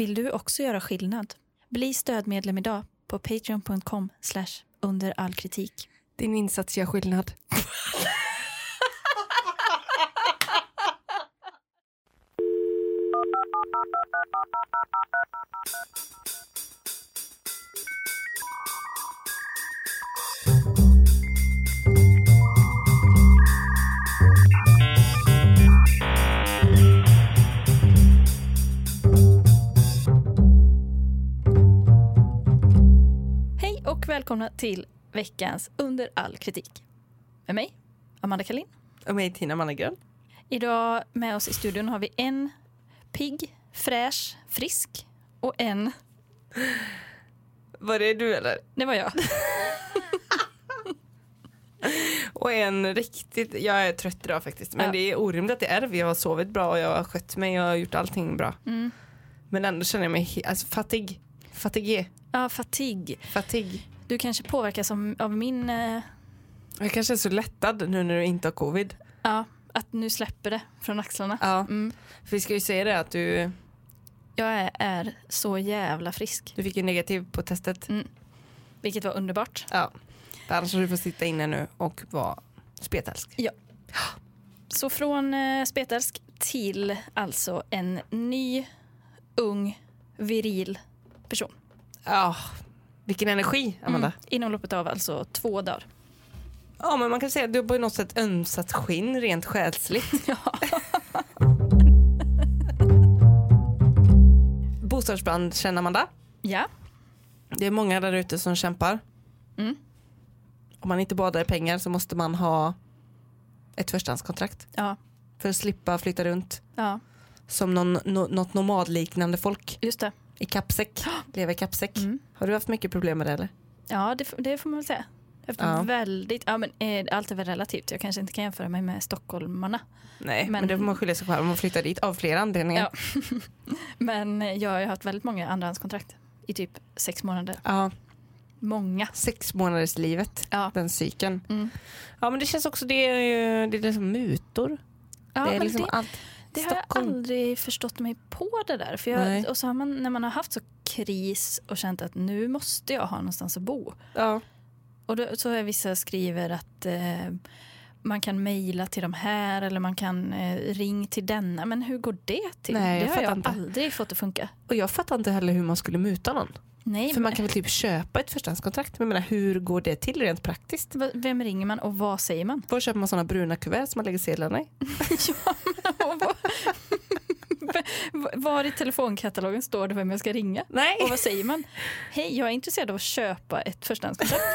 Vill du också göra skillnad? Bli stödmedlem idag på patreon.com under all kritik. Din insats gör skillnad. välkomna till veckans Under all kritik. Med mig, Amanda Kalin. Och mig Tina Mannergren. Idag med oss i studion har vi en pigg, fräsch, frisk och en... Var det du eller? Det var jag. Och en riktigt, jag är trött idag faktiskt. Men Ja. det är orimligt att det är. Jag har sovit bra och jag har skött mig och har gjort allting bra. Mm. Men ändå känner jag mig alltså, fattig. Fatigué. Ja, fatig. Fatig. Du kanske påverkas av, av min... Eh, Jag kanske är så lättad nu när du inte har covid. ja, att nu släpper det från axlarna. Ja. Mm. För vi ska ju säga det att du, Jag är, är så jävla frisk, du fick ju negativ på testet. vilket var underbart. Ja. För annars har du fått sitta inne nu och vara spetälsk. Så från eh, spetälsk till alltså en ny, ung, viril person. Ja. Vilken energi Amanda. Mm. Inom loppet av alltså två dagar. Ja men man kan säga att du på något sätt ömsat skinn rent själsligt. Ja. Bostadsbrand känner Amanda. ja. Det är många där ute som kämpar. Mm. Om man inte badar i pengar så måste man ha ett förstahandskontrakt Ja. för att slippa flytta runt Ja, som någon, no, något nomadliknande folk just det. I kappsäck. Lever i kappsäck. Mm. Har du haft mycket problem med det eller? Ja, det, det får man väl säga. Efter Ja. väldigt, ja men eh, allt är väl relativt. Jag kanske inte kan jämföra mig med stockholmarna. Nej, men, Men- det får man skylla sig själv. Man flyttar dit av flera anledningar. Ja. Men eh, jag har ju haft väldigt många andrahandskontrakt i typ sex månader. Ja, Många. sex månaders livet, Ja. den cykeln. Mm. Ja men det känns också, det är det är liksom mutor. Ja, det är liksom det, allt. Det har jag aldrig förstått mig på det där. För jag, och så har man, när man har haft så kris och känt att nu måste jag ha någonstans att bo. Ja. Och då, så är vissa skriver att eh, man kan mejla till de här eller man kan eh, ring till denna. Men hur går det till? Nej, jag det har jag inte. aldrig fått att funka. Och jag fattar inte heller hur man skulle muta någon. Nej, För man kan väl typ köpa ett förstahandskontrakt. Men jag menar, hur går det till rent praktiskt? v- vem ringer man och vad säger man? Var köper man sådana bruna kuvert som man lägger sedlarna i? ja, var i telefonkatalogen står det vem jag ska ringa? Nej! Och vad säger man? Hej, jag är intresserad av att köpa ett förstahandskontrakt.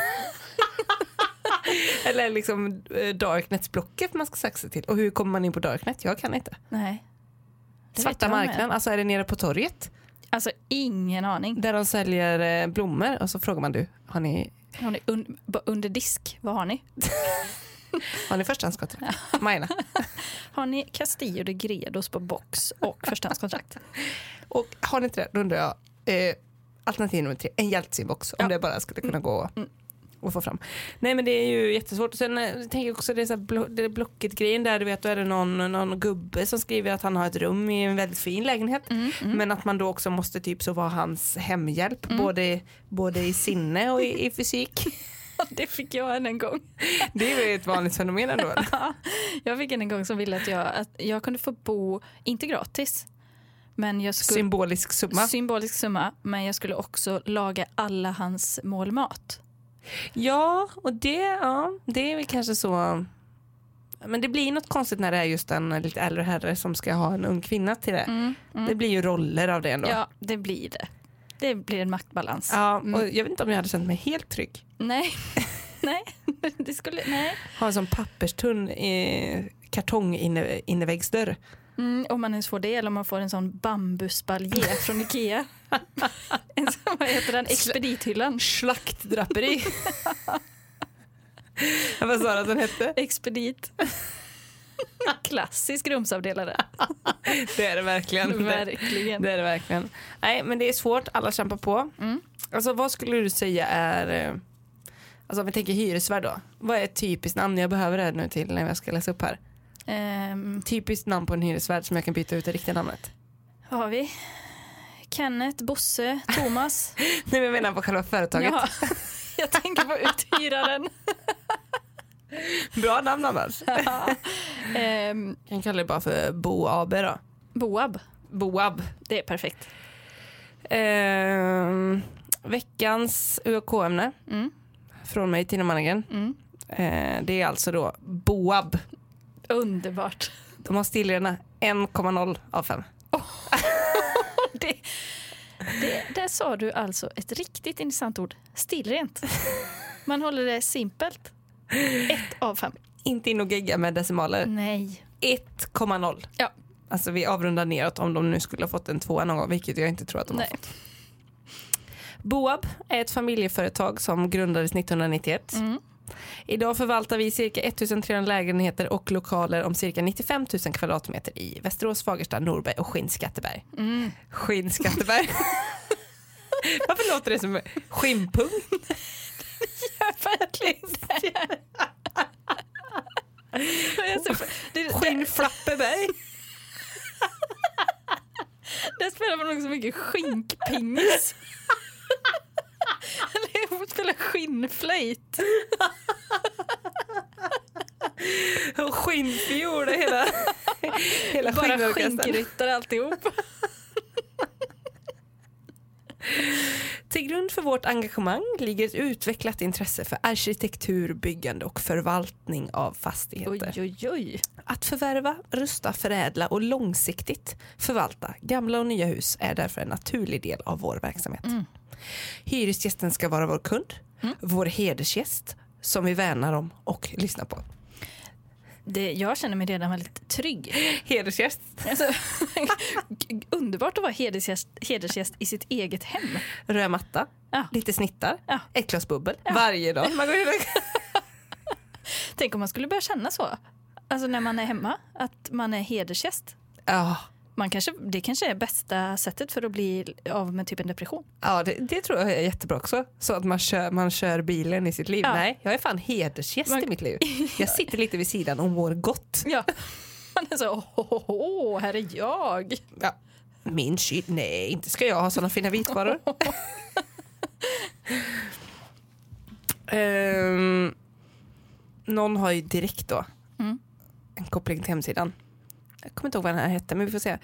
Eller liksom eh, Darknets-blocket man ska saxa till. Och hur kommer man in på Darknet? Jag kan inte. Nej. Det Svarta marknaden, alltså är det nere på torget? Alltså ingen aning. Där de säljer eh, blommor och så frågar man du, har ni, Har ni un- under disk, vad har ni? har ni förstahandskontrakt? Majorna. Har ni Castillo de Gredos på box och förstahandskontrakt? Och har ni inte det, då undrar jag, eh, alternativ nummer tre, en Jeltsin-box. Om Ja. det bara skulle kunna gå Mm. att få fram. Nej men det är ju jättesvårt. Och sen eh, tänker jag också det är så här blo- det är Blocket-grejen där, du vet, då är det någon, någon gubbe som skriver att han har ett rum i en väldigt fin lägenhet. Mm, mm. Men att man då också måste typ så vara hans hemhjälp, Mm. både, både i sinne och i, i fysik. Det fick jag en, en gång. Det är ju ett vanligt fenomen ändå. Jag fick en, en gång som ville att jag, att jag kunde få bo, inte gratis, men jag skulle, Symbolisk summa. symbolisk summa, men jag skulle också laga alla hans målmat. Ja, och det, ja, det är väl kanske så. Men det blir något konstigt när det är just en lite äldre herre som ska ha en ung kvinna till det. Mm, mm. Det blir ju roller av det ändå. Ja, det blir det. Det blir en maktbalans. Ja, Mm. och jag vet inte om jag hade känt mig helt trygg. Nej, nej, det skulle, nej. Ha en sån papperstunn eh, kartonginneväggsdörr. Mm, om man ens får det eller om man får en sån bambusbaljé från Ikea. en sån, vad heter den? Expedithyllan. Slaktdraperi. Vad sa du att den hette? Expedit. Klassisk rumsavdelare. Det är det verkligen. Verkligen. Det är det verkligen. Nej, men det är svårt. Alla kämpar på. Mm. Alltså, vad skulle du säga är... eh, Alltså om vi tänker hyresvärd då. Vad är ett typiskt namn? Jag behöver det nu till när jag ska läsa upp här. Ehm, Typiskt namn på en hyresvärd som jag kan byta ut det riktiga namnet. vad har vi? Kenneth, Bosse, Thomas. Nej, men jag menar på själva företaget. Ja, jag tänker på uthyraren. Bra namn annars. Ja. Jag kan kalla det bara för Bo AB då. Boab, Boab. det är perfekt. Ehm, veckans UAK-ämne Mm. från mig, Tina Manningen. Mm. Eh, det är alltså då Boab. Underbart. De har stilrena 1,0 av 5. Det, det, där sa du alltså ett riktigt intressant ord. Stillrent. Man håller det simpelt. Ett av fem. Inte in och gegga med decimaler. Nej. 1,0. Ja. Alltså vi avrundar neråt om de nu skulle ha fått en tvåa någon gång, vilket jag inte tror att de Nej. har fått. Boab är ett familjeföretag som grundades 1991. Mm. Idag förvaltar vi cirka 1300 lägenheter och lokaler om cirka 95 000 kvadratmeter i Västerås, Fagersta, Norberg och Skinnskatteberg. Mm. Skinnskatteberg. Varför låter det som skinnpung? Verkligen. Det, Skinnflappeberg. där spelar man också mycket skinkpingis. Eller spela skinnflöjt. Och skinnfiol, hela, hela Bara skinkryttare alltihop. Till grund för vårt engagemang ligger ett utvecklat intresse för arkitektur, byggande och förvaltning av fastigheter. Oj, oj, oj. Att förvärva, rusta, förädla och långsiktigt förvalta gamla och nya hus är därför en naturlig del av vår verksamhet. Mm. Hyresgästen ska vara vår kund, vår hedersgäst som vi värnar om och lyssnar på. Det, jag känner mig redan väldigt trygg. Hedersgäst. Alltså, underbart att vara hedersgäst, hedersgäst i sitt eget hem. Röd matta, Ja. lite snittar, Ja. ett glas bubbel varje dag. Man går. Tänk om man skulle börja känna så. Alltså när man är hemma, att man är hedersgäst. ja, Man kanske, det kanske är bästa sättet för att bli av med typ en depression. ja det, det tror jag är jättebra också. Så att man kör, man kör bilen i sitt liv. Ja. Nej, jag är fan hedersgäst Man- i mitt liv. Jag sitter lite vid sidan och mår gott. Ja. Man är så, åh, här är jag. Ja. Min kyl? Nej, inte ska jag ha såna fina vitvaror. Ehm, någon har ju direkt då Mm. en koppling till hemsidan. Jag kommer inte ihåg vad den här hette, men vi får se.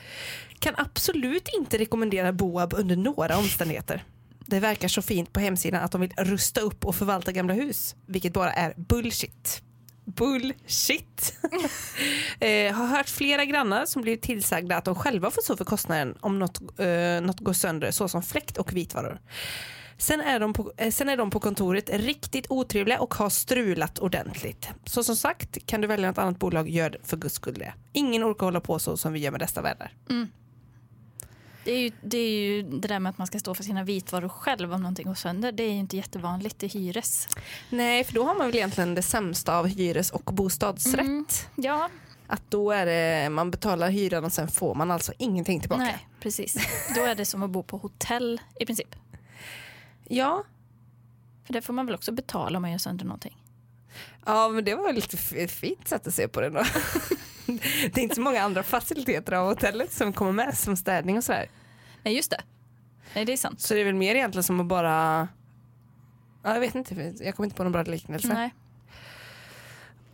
Kan absolut inte rekommendera Boab under några omständigheter. Det verkar så fint på hemsidan att de vill rusta upp och förvalta gamla hus, vilket bara är bullshit. Bullshit! eh, har hört flera grannar som blivit tillsagda att de själva får stå för kostnaden om något, eh, något går sönder, såsom fläkt och vitvaror. Sen är, de på, eh, sen är de på kontoret riktigt otrevliga och har strulat ordentligt. Så som sagt, kan du välja något annat bolag, gör för guds skull det. Ingen orkar hålla på så som vi gör med dessa värdar. Det är, ju, det är ju det där med att man ska stå för sina vitvaror själv om någonting går sönder. Det är ju inte jättevanligt i hyres. Nej, för då har man väl egentligen det sämsta av hyres och bostadsrätt. Mm. Ja, Att då är det, man betalar hyran och sen får man alltså ingenting tillbaka. nej, precis. Då är det som att bo på hotell i princip. Ja, För det får man väl också betala om man gör sönder någonting. Ja, men det var väl lite fint sätt att se på det då. det är inte så många andra faciliteter av hotellet som kommer med som städning och sådär. Nej, just det. Nej, det är sant. Så det är väl mer egentligen som att bara... Ja, jag vet inte, jag kommer inte på någon bra liknelse. Nej.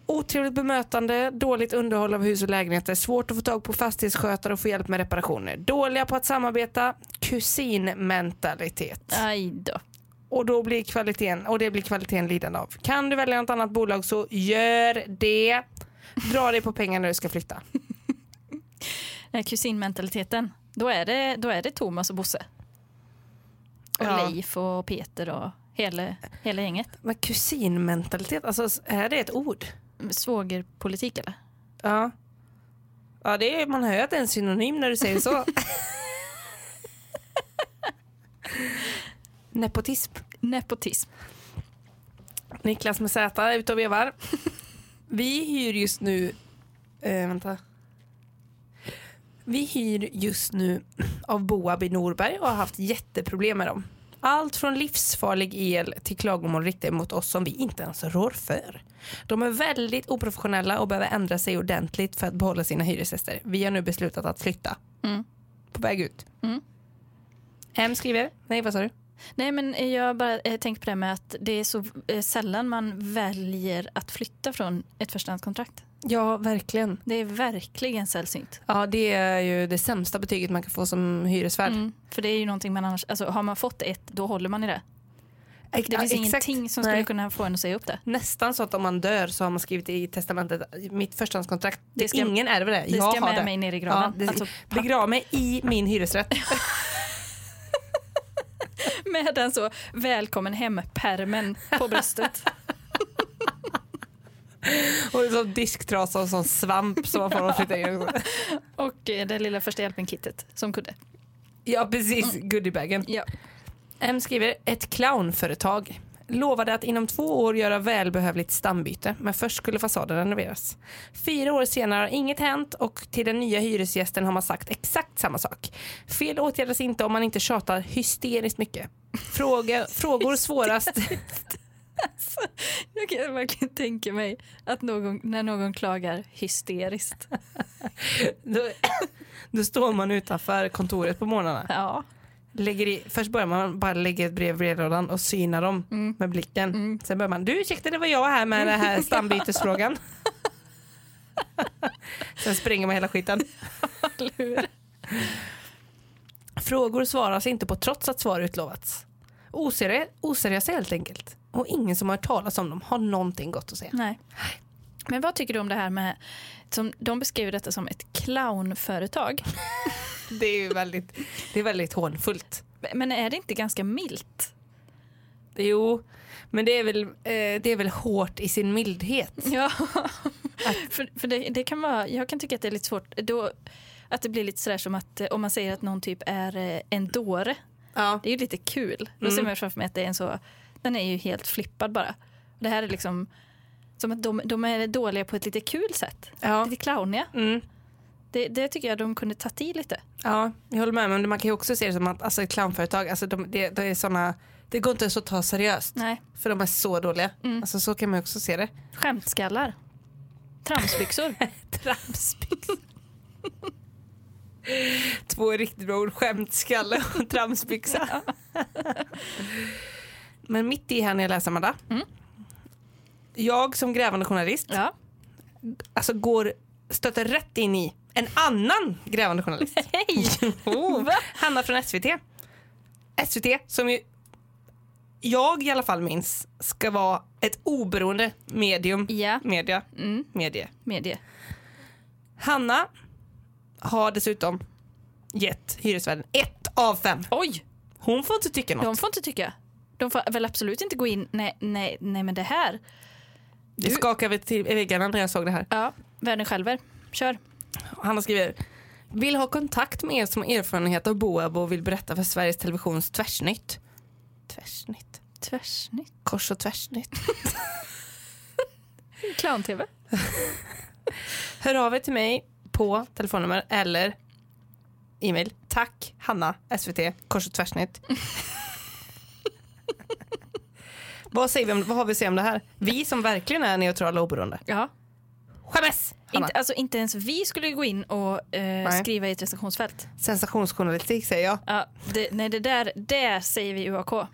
Otrevligt bemötande, dåligt underhåll av hus och lägenheter, svårt att få tag på fastighetsskötare och få hjälp med reparationer. Dåliga på att samarbeta, kusinmentalitet. Aj då. Och, då blir kvaliteten, och det blir kvaliteten lidande av. Kan du välja något annat bolag så gör det. Dra dig på pengar när du ska flytta. Den kusinmentaliteten. Då är det, då är det Thomas och Bosse. Och Ja. Leif och Peter och hela, hela gänget. Men kusinmentalitet, alltså är det ett ord? Svågerpolitik eller? Ja. Ja, det är, man hör att det är en synonym när du säger så. Nepotism. Nepotism. Niklas med Z är ute och vevar. Vi hyr just nu... Eh, vänta. Vi hyr just nu av Boab i Norberg och har haft jätteproblem med dem. Allt från livsfarlig el till klagomål riktade mot oss som vi inte ens rår för. De är väldigt oprofessionella och behöver ändra sig ordentligt för att behålla sina hyresgäster. Vi har nu beslutat att flytta. Mm. På väg ut. Mm. M skriver, nej vad sa du? Nej, men jag bara eh, tänker på det med att det är så eh, sällan man väljer att flytta från ett förstahandskontrakt. Ja, verkligen. Det är verkligen sällsynt. Ja, det är ju det sämsta betyget man kan få som hyresvärd. Mm, för det är ju någonting man annars, alltså har man fått ett, då håller man i det. Det finns ja, exakt. ingenting som skulle Nej. kunna få en att säga upp det. Nästan så att om man dör så har man skrivit i testamentet mitt förstahandskontrakt. Det ska- ingen ärver det. Det jag ska har med det. mig ner i graven. Ja, det, alltså, begrav mig i min hyresrätt. med den så välkommen hem-pärmen på bröstet. och en sån disktrasa och sån svamp som man får att flytta in. Och eh, det lilla första hjälpen-kittet som kudde. Ja precis, goodiebagen. Ja. M skriver ett clownföretag. Lovade att inom två år göra välbehövligt stambyte, men först skulle fasaden renoveras. Fyra år senare har inget hänt och till den nya hyresgästen har man sagt exakt samma sak. Fel åtgärdas inte om man inte tjatar hysteriskt mycket. Fråga, frågor svårast... Jag kan verkligen tänka mig att någon, när någon klagar hysteriskt. Då, då står man utanför kontoret på morgnarna. Ja. Lägger i, först börjar man bara lägga ett brev i brevlådan och synar dem Mm. med blicken. Sen börjar man, du ursäkta det var jag här med den här stambytesfrågan. Sen springer man hela skiten. Frågor svaras inte på trots att svar utlovats. Oseri- oseriösa helt enkelt. Och ingen som har hört talas om dem har någonting gott att säga. Nej. Men vad tycker du om det här med, som de beskriver detta som ett clownföretag. Det är ju väldigt, det är väldigt hånfullt. Men är det inte ganska milt? Jo, men det är väl, eh, det är väl hårt i sin mildhet. Ja, för, för det, det kan vara, jag kan tycka att det är lite svårt då, att det blir lite sådär som att eh, om man säger att någon typ är eh, en dåre, Ja. det är ju lite kul. Då Mm. ser man ju framför mig att det är en så, den är ju helt flippad bara. Det här är liksom som att de, de är dåliga på ett lite kul sätt, Ja. lite clowniga. Mm. Det, det tycker jag de kunde tagit i lite. Ja, jag håller med. Men man kan ju också se det som att alltså, clownföretag, alltså, de, det, det är såna, det går inte ens att ta seriöst. Nej, För de är så dåliga. Mm. Alltså, så kan man också se det. skämtskallar. Tramsbyxor. Tramsbyxor. Två riktigt bra ord. Skämtskalle och tramsbyxa. Men mitt i här när jag läser Amanda. Mm. Jag som grävande journalist Ja. alltså går, stöter rätt in i en annan grävande journalist. Hej! Oh? Hanna från SVT. SVT som ju jag i alla fall minns ska vara ett oberoende medium. Ja, Media. mm, Medie. medie. Hanna har dessutom gett hyresvärden ett av fem. Oj! Hon får inte tycka något. De får inte tycka. De får väl absolut inte gå in, nej, nej, nej men det här. Det skakade till väggarna när jag såg det här. Ja, världen själver. Kör. Hanna skriver vill ha kontakt med er som har erfarenhet av Boab och vill berätta för Sveriges Televisions Tvärsnytt. Tvärsnytt? Tvärsnitt. Kors och tvärsnytt. Clown-tv. Hör av er till mig på telefonnummer eller e-mail. Tack Hanna, SVT, kors och tvärsnitt. vad, säger vi om, vad har vi att säga om det här? Vi som verkligen är neutrala och oberoende. Ja. Skämmes! Hanna. Inte, alltså, inte ens vi skulle gå in och eh, skriva i ett recensionsfält. Sensationsjournalistik säger jag. Ja, det, nej, det där, där säger vi UAK.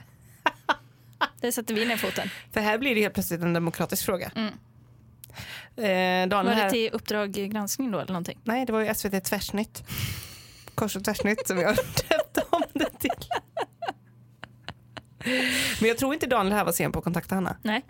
Där sätter vi ner foten. För här blir det helt plötsligt en demokratisk fråga. Mm. Eh, Daniel Var det här... till Uppdrag granskning då eller någonting? Nej, det var ju SVT Tvärsnytt. Kors och tvärsnytt som jag döpte om det till. Men jag tror inte Daniel här var sen på att kontakta Hanna. Nej.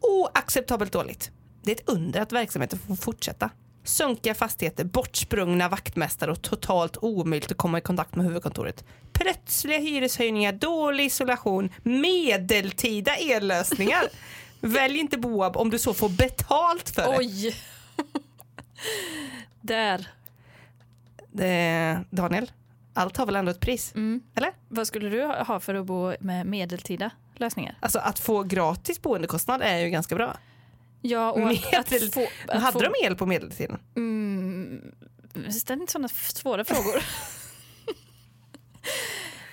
Oacceptabelt dåligt. Det är ett under att verksamheten får fortsätta. Sunkiga fastigheter, bortsprungna vaktmästare och totalt omöjligt att komma i kontakt med huvudkontoret. Plötsliga hyreshöjningar, dålig isolation, medeltida ellösningar. Välj inte Boab om du så får betalt för det. Oj! där. Eh, Daniel, allt har väl ändå ett pris? Mm. Eller? Vad skulle du ha för att bo med medeltida lösningar? Alltså att få gratis boendekostnad är ju ganska bra. Ja, och att, att Medel- få... Att hade få de el på medeltiden? mm, ställ inte sådana svåra frågor.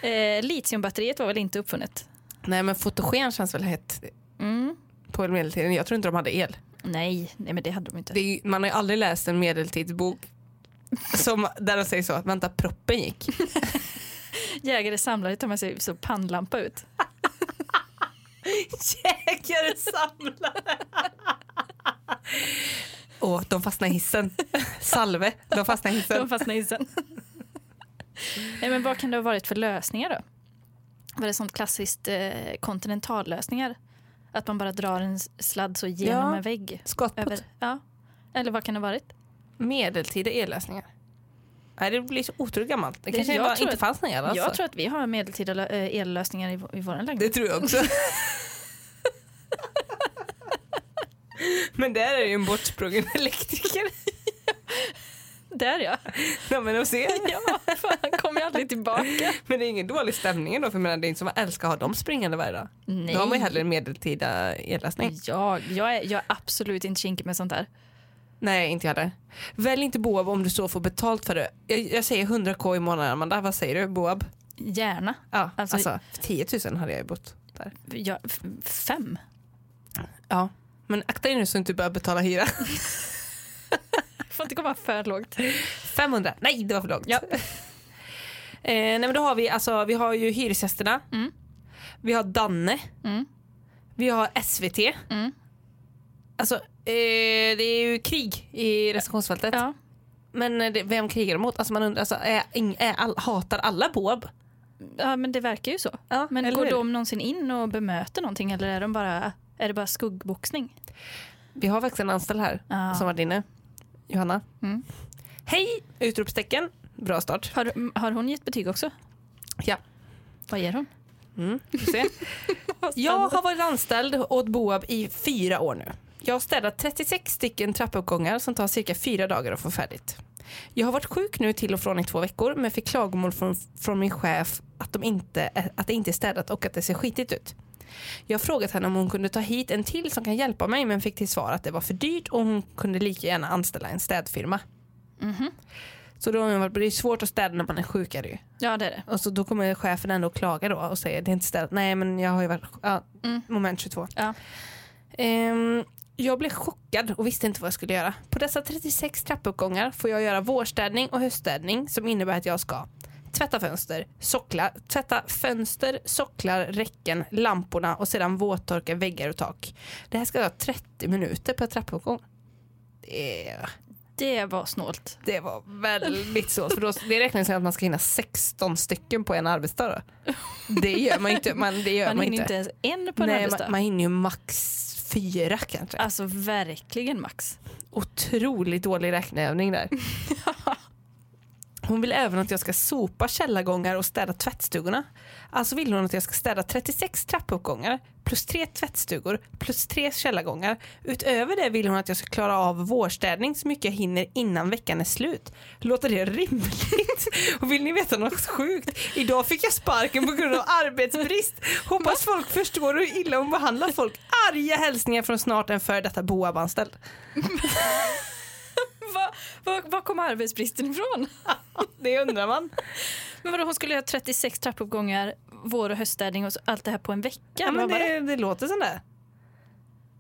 eh, litiumbatteriet var väl inte uppfunnet? Nej men fotogen känns väl hett Mm. på medeltiden. Jag tror inte de hade el. Nej, nej, men det hade de inte. Är, man har ju aldrig läst en medeltidsbok som, där de säger så att vänta proppen gick. Jägare samlare tar med sig så pannlampa ut. Jägare samlare. Åh, de fastnar i hissen. Salve, de fastnar i hissen. De fastnar i isen. Nej, men vad kan det ha varit för lösningar då? Var det sånt klassiskt eh, kontinentallösningar? Att man bara drar en sladd så genom Ja. en vägg? Skottput. Över, ja. Eller vad kan det ha varit? Medeltida ellösningar. Nej, det blir så otroligt gammalt. Det, Det- kanske jag bara inte att- fanns några el, alltså. Jag tror att vi har medeltida lö- eh, ellösningar i, i vår lägenhet. Det tror jag också. Men där är ju en bortsprungen elektriker. Där ja. Ja, men att se. ja fan, han kommer ju aldrig tillbaka. Men det är ingen dålig stämning då, för jag menar, det är inte som att älskar att ha dem springande varje dag. Nej. Då har man ju hellre en medeltida ellösning. Ja, jag är, jag är absolut inte kinkig med sånt där. Nej, inte jag heller. Välj inte Boab om du så får betalt för det. Jag, jag säger 100k i månaden, Amanda. Vad säger du? Boab? Gärna. Ja, Alltså- alltså, för 10 000 hade jag ju bott där. Jag, f- fem? Ja, men akta dig nu så du inte börjar betala hyra. Får inte komma för lågt. 500, nej det var för lågt. Ja. eh, nej men då har vi, alltså, vi har ju Hyresgästerna, Mm. vi har Danne, Mm. vi har SVT. Mm. Alltså, eh, det är ju krig i recensionsfältet. Ja. Men eh, det, vem krigar de mot? Alltså man undrar, alltså, är, är all, hatar alla Boab? ja, men det verkar ju så. Ja, Men går de någonsin in och bemöter någonting eller är, de bara, är det bara skuggboxning? Vi har faktiskt en anställd här Ja. som varit inne. Johanna. Mm. Hej! Utropstecken. Bra start. Har, har hon gett betyg också? Ja. Vad ger hon? Mm. Jag har varit anställd åt Boab i fyra år nu. Jag har städat 36 stycken trappuppgångar som tar cirka fyra dagar att få färdigt. Jag har varit sjuk nu till och från i två veckor men fick klagomål från, från min chef att, de inte, att det inte är städat och att det ser skitigt ut. Jag har frågat henne om hon kunde ta hit en till som kan hjälpa mig men fick till svar att det var för dyrt och hon kunde lika gärna anställa en städfirma. Mhm. Så då har hon varit, det är svårt att städa när man är sjukare ju. Ja, det är det. Och så då kommer chefen ändå och klaga då och säger det är inte städat. Nej men jag har ju varit, ja, Mm. moment 22. Ja. Ehm, jag blev chockad och visste inte vad jag skulle göra. På dessa 36 trappuppgångar får jag göra vårstädning och höststädning som innebär att jag ska tvätta fönster, sockla, tvätta fönster, socklar, räcken, lamporna och sedan våttorka väggar och tak. Det här ska ta 30 minuter per trappuppgång. Det, är- Det var snålt. det var väldigt svårt för då, det räknas som att man ska hinna 16 stycken på en arbetsdag. Då. Det gör man inte. Man, det gör Man man, hinner inte ens en på en Nej, arbetsdag. man, man hinner ju max fyra kanske. Alltså verkligen max. Otroligt dålig räkneövning där. Hon vill även att jag ska sopa källargångar och städa tvättstugorna. Alltså vill hon att jag ska städa 36 trappuppgångar plus tre tvättstugor plus tre källargångar. Utöver det vill hon att jag ska klara av vårstädning så mycket jag hinner innan veckan är slut. Låter det rimligt? Och vill ni veta något sjukt? Idag fick jag sparken på grund av arbetsbrist. Hoppas folk förstår hur illa hon behandlar folk. Arga hälsningar från snart en före detta Boab-anställd. Var, var, var kom arbetsbristen ifrån? Det undrar man. Men vadå, hon skulle göra 36 trappuppgångar, vår och höststädning och allt det här på en vecka? Ja, men det, det låter som det.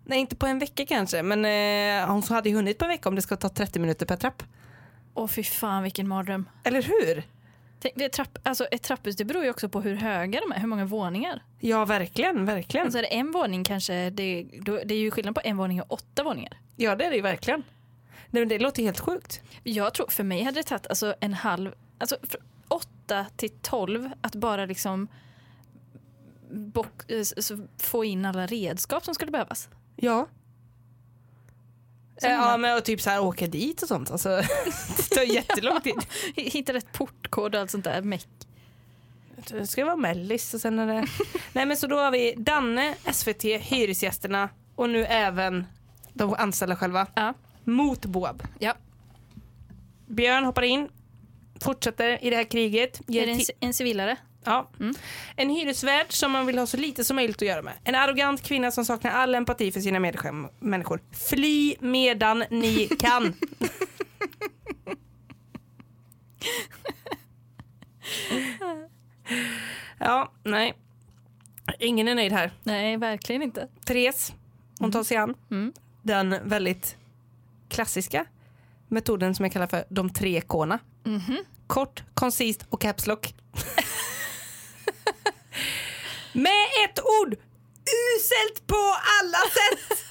Nej, inte på en vecka kanske, men eh, hon hade ju hunnit på en vecka om det ska ta 30 minuter per trapp. Åh fy fan vilken mardröm. Eller hur? Tänk, det trapp, alltså ett trapphus det beror ju också på hur höga de är, hur många våningar. Ja, verkligen, verkligen. Alltså är det en våning kanske, det, då, det är ju skillnad på en våning och åtta våningar. Ja, det är det ju verkligen. Nej, men det låter helt sjukt. Jag tror, för mig hade det tagit alltså en halv, alltså från åtta till tolv att bara liksom bock, eh, s- så få in alla redskap som skulle behövas. Ja. Som Eh, ja, man- men och typ så här åka dit och sånt. Alltså, det tar jättelång tid. Hitta rätt portkod och allt sånt där meck. Det ska vara mellis och sen är det... Nej, men så då har vi Danne, SVT, Hyresgästerna och nu även de anställda själva Ja. Mot Boab. Ja. Björn hoppar in, fortsätter i det här kriget. Är det en, en civilare? Ja. Mm. En hyresvärd som man vill ha så lite som möjligt att göra med. En arrogant kvinna som saknar all empati för sina medmänniskor. Fly medan ni kan. ja, nej. Ingen är nöjd här. Nej, verkligen inte. Therese, hon tar sig an Mm. den väldigt klassiska metoden som jag kallar för de tre K'na. Mm -hmm. Kort, koncist och caps lock. Med ett ord! Uselt på alla sätt!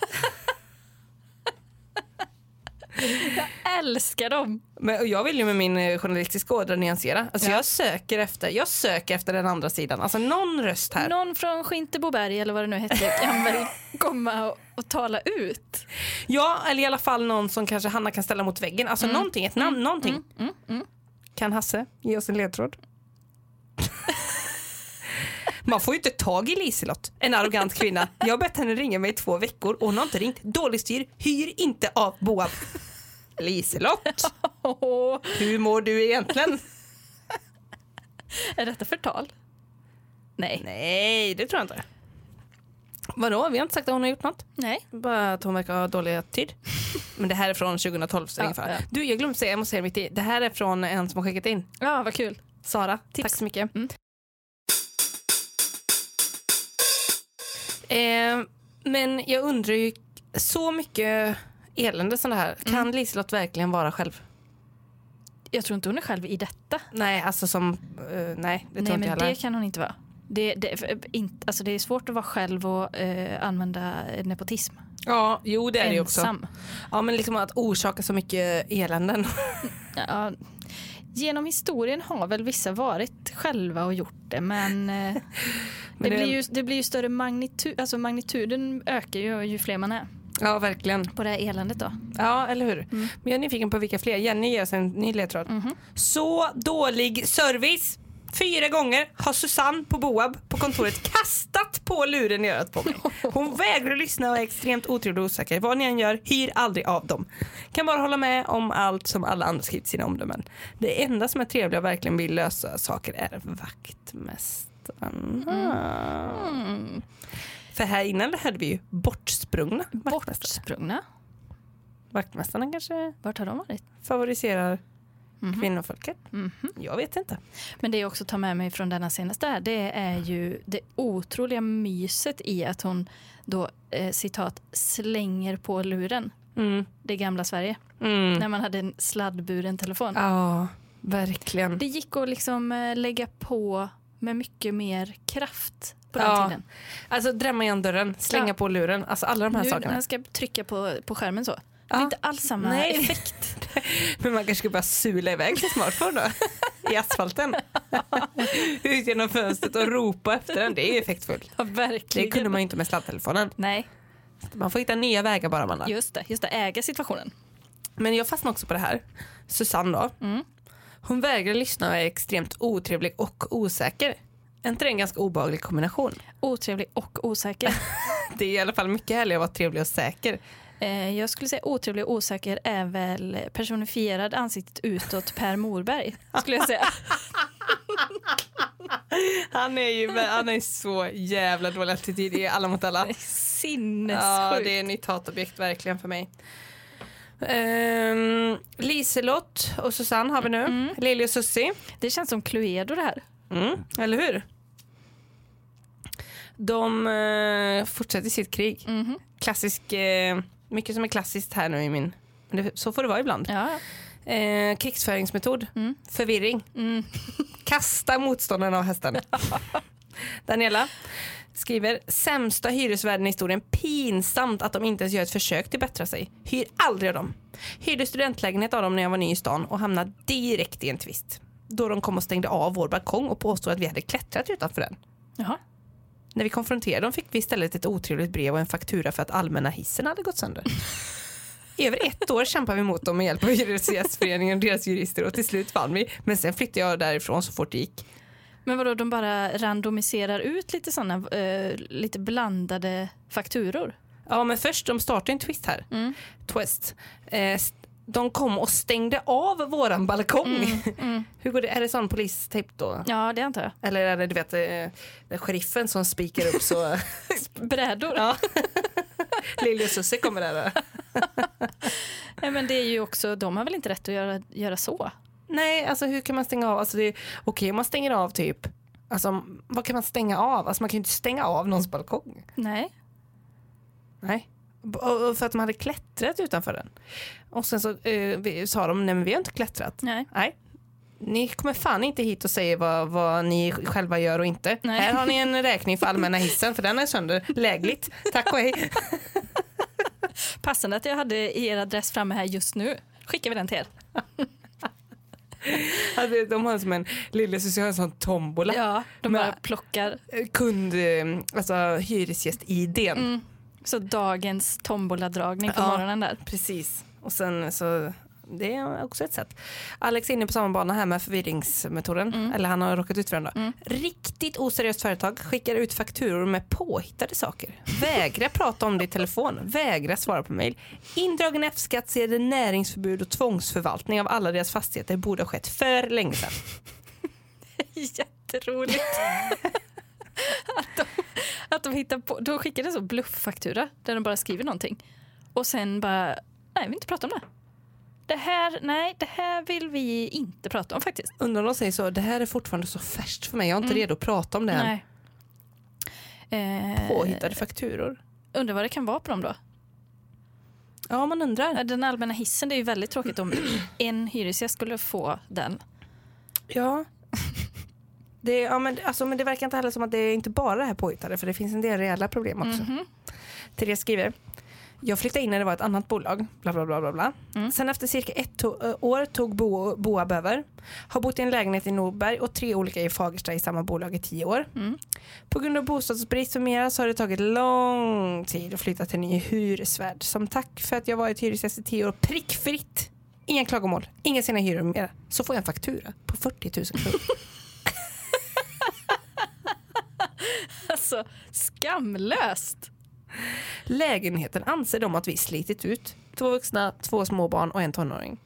Älskar dem! Men och jag vill ju med min eh, journalistiska ådra nyansera. Alltså Ja. jag, söker efter, jag söker efter den andra sidan. Alltså någon röst här. Någon från Skinteboberg eller vad det nu hette kan väl komma och, och tala ut. Ja, eller i alla fall någon som kanske Hanna kan ställa mot väggen. Alltså någonting, ett namn, någonting. Mm, mm. Kan Hasse ge oss en ledtråd? Man får ju inte tag i Liselott, en arrogant kvinna. Jag har bett henne ringa mig i två veckor och hon har inte ringt. Dålig styr, hyr inte av Boab. Liselott, hur mår du egentligen? är detta förtal? Nej. Nej, det tror jag inte. Vadå, vi har inte sagt att hon har gjort något. Nej. Bara att hon verkar ha dålig attityd. Men det här är från 2012 så Ja, ingen fara. ja. Du, jag glömde säga, jag måste säga mitt i. Det här är från en som har skickat in. Ja, vad kul. Sara, Tips. tack så mycket. Mm. Eh, men jag undrar ju, så mycket elände som det här, kan Mm. Liselott verkligen vara själv? Jag tror inte hon är själv i detta. Nej, alltså som, eh, nej det tror Nej, inte jag men det kan hon inte vara. Det, det, inte, alltså det är svårt att vara själv och eh, använda nepotism. Ja, jo det är det ju också. Ja, men liksom att orsaka så mycket eländen. Ja, genom historien har väl vissa varit själva och gjort det men, eh, det, det- blir ju, det blir ju större magnitud, alltså magnituden ökar ju ju fler man är Ja, verkligen. på det här eländet då. Ja, eller hur? Mm. Men jag är nyfiken på vilka fler. Jenny ger oss en ny ledtråd. Mhm. Så dålig service! Fyra gånger har Susanne på Boab på kontoret kastat på luren i örat på mig. Hon vägrar lyssna och är extremt otrevlig och osäker. Vad ni än gör, hyr aldrig av dem. Kan bara hålla med om allt som alla andra skrivit sina omdömen. Det enda som är trevliga och verkligen vill lösa saker är vaktmästaren. Mm. För här innan hade vi ju bortsprungna vaktmästare. Bortsprungna. Vaktmästarna kanske Vart har de varit? favoriserar Mhm. kvinnofolket. Mhm. Jag vet inte. Men det jag också tar med mig från denna senaste här, det är ju det otroliga myset i att hon då eh, citat slänger på luren. Mm. Det gamla Sverige. Mm. När man hade en sladdburen telefon. Ja, verkligen. Det gick att liksom eh, lägga på med mycket mer kraft på den Ja, tiden. Alltså drämma igen dörren, slänga Ja. på luren, alltså alla de här Nu sakerna. jag ska trycka på, på skärmen så. Det är inte alls samma Nej. effekt. Men man kanske ska börja sula iväg sin smartphone då. I asfalten. Ut genom fönstret och ropa efter den. Det är effektfullt. Ja, Det verkligen. kunde man ju inte med sladdtelefonen. Nej, Man får hitta nya vägar bara man just det. Just det, äga situationen. Men jag fastnade också på det här. Susanne då. Mm. Hon vägrar lyssna och är extremt otrevlig och osäker. Är inte det en ganska obehaglig kombination? Otrevlig och osäker. Det är i alla fall mycket härligare att vara trevlig och säker. Eh, jag skulle säga otrevlig och osäker är väl personifierad ansiktet utåt Per Morberg. Skulle jag säga. Han är ju han är så jävla dålig attityd i Alla mot alla. Sinnessjukt. Ja, det är ett nytt hatobjekt verkligen för mig. Um, Liselott och Susanne har vi nu. Mm. Lili och Susie. Det känns som Cluedo det här. Mm, eller hur? De eh, fortsätter sitt krig. Mhm. Klassisk, eh, mycket som är klassiskt här nu i min... det, Så får det vara ibland. Ja. Eh, krigsföringsmetod. Mm. Förvirring. Mm. Kasta motståndaren av hästen. Daniela skriver sämsta hyresvärden i historien. Pinsamt att de inte ens gör ett försök till bättra sig. Hyr aldrig av dem. Hyrde studentlägenhet av dem när jag var ny i stan och hamnade direkt i en tvist. Då de kom och stängde av vår balkong och påstod att vi hade klättrat utanför den. Jaha. När vi konfronterade dem fick vi istället ett otrevligt brev och en faktura för att allmänna hissen hade gått sönder. I över ett år kämpade vi mot dem med hjälp av Hyresgästföreningen och deras jurister och till slut vann vi. Men sen flyttade jag därifrån så fort det gick. Men vadå, de bara randomiserar ut lite sådana eh, lite blandade fakturor? Ja men först, de startade en twist här. Mm. Twist. Eh, de kom och stängde av våran balkong. Mm. Hur går det? Är det sån polistejp då? Ja, det antar jag. Eller är det du vet, eh, den sheriffen som spikar upp så Brädor. ja. Lille och Susse kommer där. Nej, men det är ju också, de har väl inte rätt att göra, göra så? Nej, alltså hur kan man stänga av? Alltså, det är okej om man stänger av typ, alltså vad kan man stänga av? Alltså man kan ju inte stänga av någons balkong. Nej. Nej. Och För att man hade klättrat utanför den. Och sen så eh, vi, sa de, nej men vi har inte klättrat. Nej. Nej. ni kommer fan inte hit och säger vad, vad ni själva gör och inte. Nej. Här har ni en räkning för allmänna hissen för den är sönder. Lägligt. Tack och hej. Passande att jag hade er adress framme här just nu. Skickar vi den till er. Alltså, de har som en lille social en sån tombola. Ja, de bara plockar. Kund, eh, alltså hyresgäst-idén. Mm. Så dagens tomboladragning på Ja. morgonen där. Precis. Och sen så, det är också ett sätt. Alex är inne på samma bana här med förvirringsmetoden. Eller han har råkat ut för den då. Riktigt oseriöst företag skickar ut fakturor med påhittade saker. Vägra prata om det i telefon. Vägra svara på mejl. Indragen F-skattsedel, näringsförbud och tvångsförvaltning av alla deras fastigheter borde ha skett för länge sedan. Jätteroligt. att, de, att de hittar på, de skickade en blufffaktura där de bara skriver någonting. Och sen bara, nej vi vill inte prata om det. Det här, nej det här vill vi inte prata om faktiskt. Undrar om de säger så, det här är fortfarande så färskt för mig. Jag är inte redo att prata om det än. Nej. Eh, Påhittade fakturor. Undrar vad det kan vara på dem då? Ja, man undrar. Den allmänna hissen, det är ju väldigt tråkigt om en hyresgäst skulle få den. Ja. Det, ja men, alltså, men det verkar inte heller som att det är inte bara det här påhittade för det finns en del reella problem också. Mhm. Therese skriver jag flyttade in när det var ett annat bolag. Bla, bla, bla, bla, bla. Mm. Sen efter cirka ett to- år tog Bo, Boab över. Har bott i en lägenhet i Norberg och tre olika i Fagersta i samma bolag i tio år. Mm. På grund av bostadsbrist och mera så har det tagit lång tid att flytta till en ny hyresvärd. Som tack för att jag varit hyresgäst i tio år prickfritt. Inga klagomål, inga sena hyror mer. Så får jag en faktura på 40 000 kronor. Alltså skamlöst. Lägenheten anser de att vi slitit ut. Två vuxna, två små barn och en tonåring.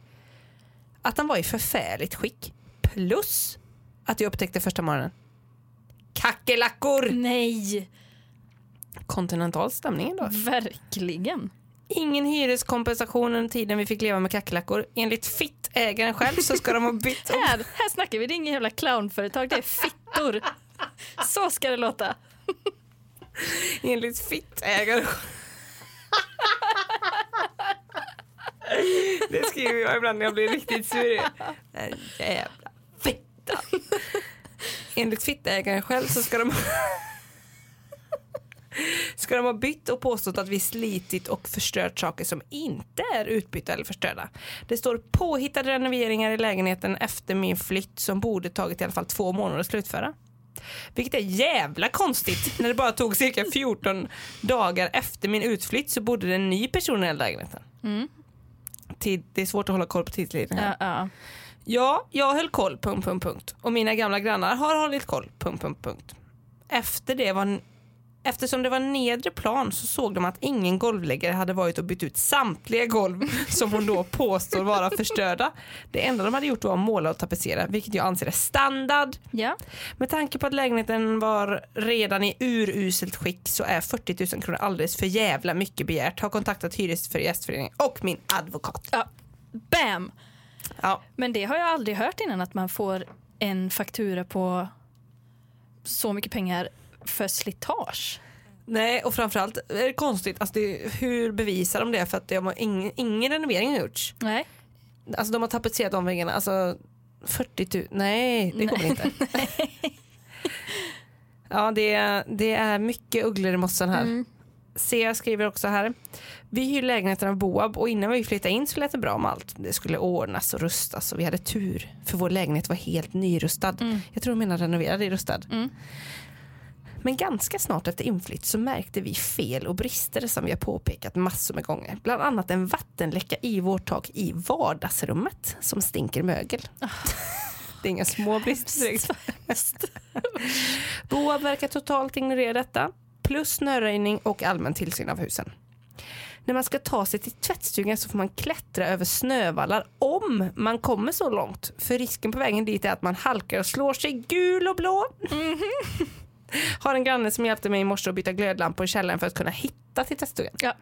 Att den var i förfärligt skick. Plus att jag upptäckte första morgonen. Kackerlackor! Nej, Kontinental stämning då. verkligen. Ingen hyreskompensation under tiden vi fick leva med kackerlackor. Enligt fittägaren själv så ska de ha bytt om. Här, här snackar vi, det är inget jävla clownföretag, det är fittor. Så ska det låta. Enligt fittägaren Det skriver jag ibland när jag blir riktigt sur. Den jävla fittan. Enligt fittägaren själv så ska de ska de ha bytt och påstått att vi slitit och förstört saker som inte är utbytta eller förstörda. Det står påhittade renoveringar i lägenheten efter min flytt som borde tagit i alla fall två månader att slutföra. Vilket är jävla konstigt när det bara tog cirka 14 dagar efter min utflytt så bodde det en ny person i den lägenheten. Mm. Tid, det är svårt att hålla koll på tidslinjen. här. Ja, ja. Ja, jag höll koll, punkt, punkt, punkt. Och mina gamla grannar har hållit koll, punkt, punkt, punkt. Efter det var, eftersom det var nedre plan så såg de att ingen golvläggare hade varit och bytt ut samtliga golv som hon då påstår vara förstörda. Det enda de hade gjort var att måla och tapetsera, vilket jag anser är standard. ja. Med tanke på att lägenheten var redan i uruselt skick så är 40 000 kronor alldeles för jävla mycket begärt. Har kontaktat Hyresgästföreningen och min advokat. ja. Bam! Ja, Men det har jag aldrig hört innan att man får en faktura på så mycket pengar för slitage. Nej, och framförallt är det konstigt. Alltså det, hur bevisar de det? För att det har ingen, ingen renovering har gjorts. Nej. Alltså de har tapetserat de väggarna. Alltså 40 000. Nej, det kommer inte. ja, det, det är mycket ugglor i mossen här. Mm. Sia skriver också här. Vi hyr lägenheten av Boab och innan vi flyttade in så lät det bra med allt. Det skulle ordnas och rustas och vi hade tur för vår lägenhet var helt nyrustad. Mm. Jag tror de menar renoverad i rustad. Mm. Men ganska snart efter inflytt så märkte vi fel och brister som vi har påpekat massor med gånger. Bland annat en vattenläcka i vårt tak i vardagsrummet som stinker mögel. Det är inga små brister. Boab verkar totalt ignorera detta. Plus snöröjning och allmän tillsyn av husen. När man ska ta sig till tvättstugan så får man klättra över snövallar om man kommer så långt. För risken på vägen dit är att man halkar och slår sig gul och blå. Har en granne som hjälpte mig i morse att byta glödlampor i källaren för att kunna hitta till tvättstugan. Ja.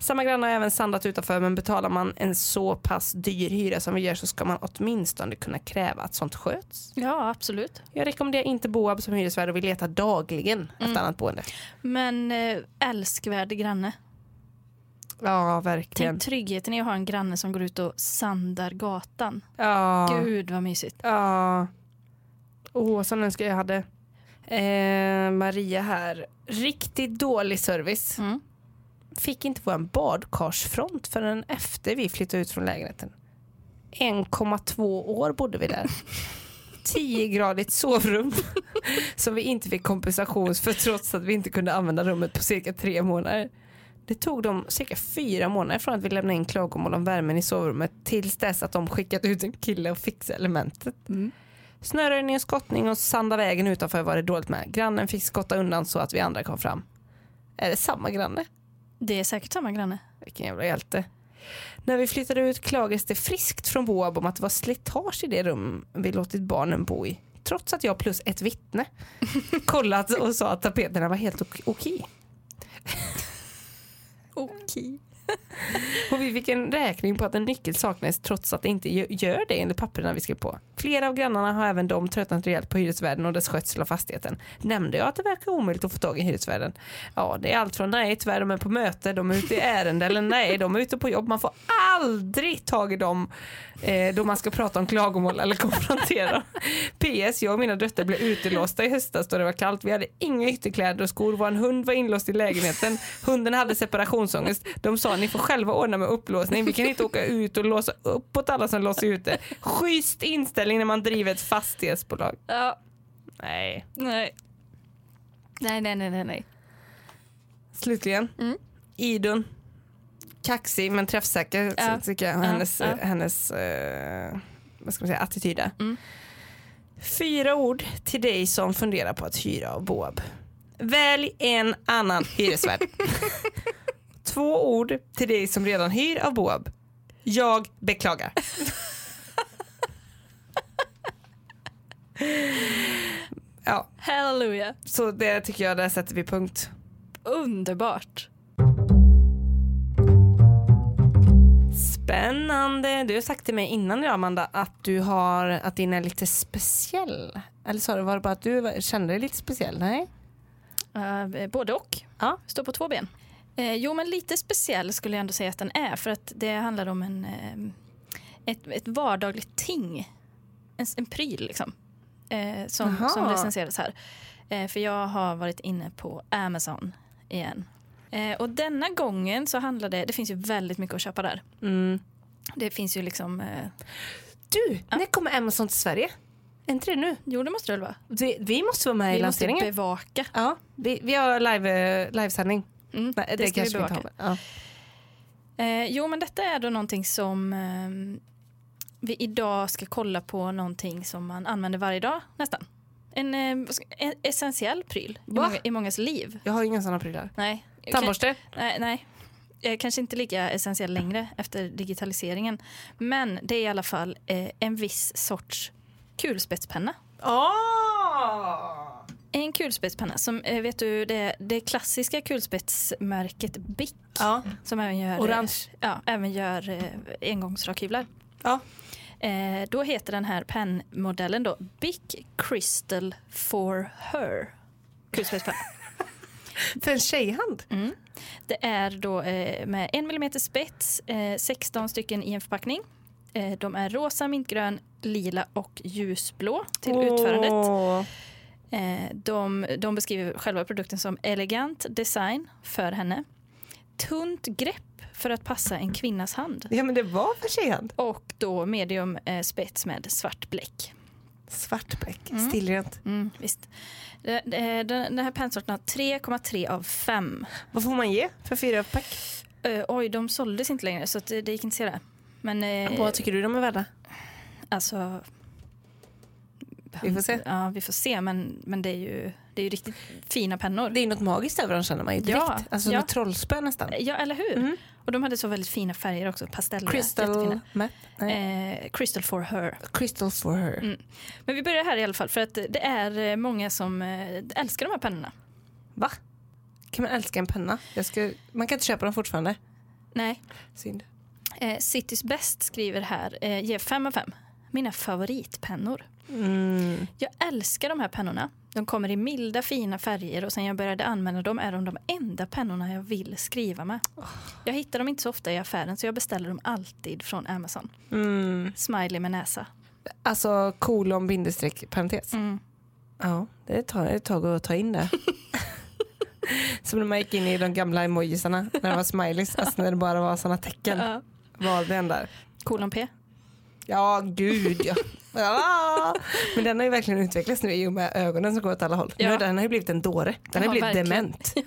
Samma granne har även sandat utanför men betalar man en så pass dyr hyra som vi gör så ska man åtminstone kunna kräva att sånt sköts. ja, absolut. Jag rekommenderar inte Boab som hyresvärd och vi letar dagligen efter annat boende. Men eh, älskvärd granne. Ja, verkligen. Tänk tryggheten i att ha en granne som går ut och sandar gatan. Ja. Gud vad mysigt. Ja. Åh, sån önskar jag hade. Eh, Maria här. Riktigt dålig service. Mm. Fick inte vår badkarsfront förrän efter vi flyttade ut från lägenheten. 1,2 år bodde vi där. 10-gradigt sovrum som vi inte fick kompensation för trots att vi inte kunde använda rummet på cirka tre månader. Det tog dem cirka fyra månader från att vi lämnade in klagomål om värmen i sovrummet tills dess att de skickat ut en kille och fixade elementet. Mm. Snöröjning och skottning och sanda vägen utanför var det dåligt med. Grannen fick skotta undan så att vi andra kom fram. Är det samma granne? Det är säkert samma granne. Vilken jävla hjälte. När vi flyttade ut klagades det friskt från Boab om att det var slitage i det rum vi låtit barnen bo i. Trots att jag plus ett vittne kollat och sa att tapeterna var helt ok- okej. Okej. Och vi fick en räkning på att en nyckel saknades trots att det inte gör det enligt papperna vi skrev på. Flera av grannarna har även de tröttnat rejält på hyresvärden och dess skötsel av fastigheten. Nämnde jag att det verkar omöjligt att få tag i hyresvärden? Ja, det är allt från nej tyvärr de är på möte, de är ute i ärende eller nej de är ute på jobb. Man får aldrig tag i dem eh, då man ska prata om klagomål eller konfrontera. PS, jag och mina döttrar blev utelåsta i höstas då det var kallt. Vi hade inga ytterkläder och skor. Vår hund var inlåst i lägenheten. Hunden hade separationsångest. De sa ni får själva ordna med upplåsning. Vi kan inte åka ut och låsa upp åt alla som låser ute. Schysst inställning när man driver ett fastighetsbolag. Ja, Nej. nej. Nej, nej, nej, nej. Slutligen, Mm. Idun. Kaxig men träffsäker Ja. tycker jag. Ja, Hennes, ja. hennes eh, vad ska man säga, attityd. Mm. Fyra ord till dig som funderar på att hyra av Boab. Välj en annan hyresvärd. Två ord till dig som redan hyr av Boab. Jag beklagar. ja, Halleluja. så det tycker jag, där sätter vi punkt. Underbart. Spännande. Du har sagt till mig innan idag Amanda att du har att din är lite speciell. Eller sa du var det bara att du kände dig lite speciell? Nej? Uh, både och. Ja. Står på två ben. Eh, jo, men lite speciell skulle jag ändå säga att den är. För att det handlar om en, eh, ett, ett vardagligt ting. En, en pryl liksom. Eh, som, som recenseras här. Eh, för jag har varit inne på Amazon igen. Eh, och denna gången så handlar det, det finns ju väldigt mycket att köpa där. Mm. Det finns ju liksom, eh, Du, när kommer Amazon till Sverige? Är inte det nu? jo det måste det väl vara. Vi, vi måste vara med i Vi måste lanseringen. bevaka. Ja, vi, vi har live, livesändning. Mm, Nej, det, ska vi kanske vi bevaka. har. Ja. Eh, jo, men detta är då någonting som eh, vi idag ska kolla på någonting som man använder varje dag nästan. En, eh, ska- en essentiell pryl i, många, i mångas liv. Jag har inga sådana prylar. Nej. Tandborste? Nej, nej. Eh, Kanske inte lika essentiell längre efter digitaliseringen. Men det är i alla fall eh, en viss sorts kulspetspenna. Oh! En kulspetspenna som, eh, vet du, det, det klassiska kulspetsmärket Bic Ja. som även gör, Orange. ja, även gör eh, engångsrakhyvlar. Ja. Eh, då heter den här pennmodellen då Bic Crystal for her. Kulspetspenna. För en tjejhand? Mm. Det är då eh, med en millimeter spets, eh, 16 stycken i en förpackning. Eh, de är rosa, mintgrön, lila och ljusblå till utförandet. Eh, de, de beskriver själva produkten som elegant design för henne. Tunt grepp för att passa en kvinnas hand. Ja men det var för tjejhand. Och då medium eh, spets med svart bläck. Svart bläck, Mm. stilrent. Mm, visst. Den, här pennsorten har 3,3 av 5. Vad får man ge för fyra pack? Eh, oj, de såldes inte längre så det, gick inte att se det. Men Vad tycker du de är värda? alltså... Vi får se. Ja, vi får se. Men, men det, är ju, det är ju riktigt fina pennor. Det är något magiskt över dem känner man ju direkt. Ja, alltså ja. något trollspö nästan. Ja, eller hur? Mm. Och de hade så väldigt fina färger också. Pasteller. Crystal. Eh, Crystal for her. Crystal for her. Mm. Men vi börjar här i alla fall för att det är eh, många som eh, älskar de här pennorna. Va? Kan man älska en penna? Ska, man kan inte köpa dem fortfarande. Nej. Synd. Eh, Citys Best skriver här, eh, ger 5 av 5. Mina favoritpennor. Mm. Jag älskar de här pennorna. De kommer i milda fina färger och sen jag började använda dem är de de enda pennorna jag vill skriva med. Jag hittar dem inte så ofta i affären så jag beställer dem alltid från Amazon. Mm. Smiley med näsa. Alltså kolon bindestreck parentes. Mm. Ja, det tar ett tag att ta in det. Som när man gick in i de gamla emojisarna när det var smileys, alltså när det bara var såna tecken. Var den där? Kolon P. Ja, gud ja. ja. Men den har ju verkligen utvecklats nu i och med ögonen som går åt alla håll. Nu Ja. har den har ju blivit en dåre. Den Ja, har blivit verkligen. dement.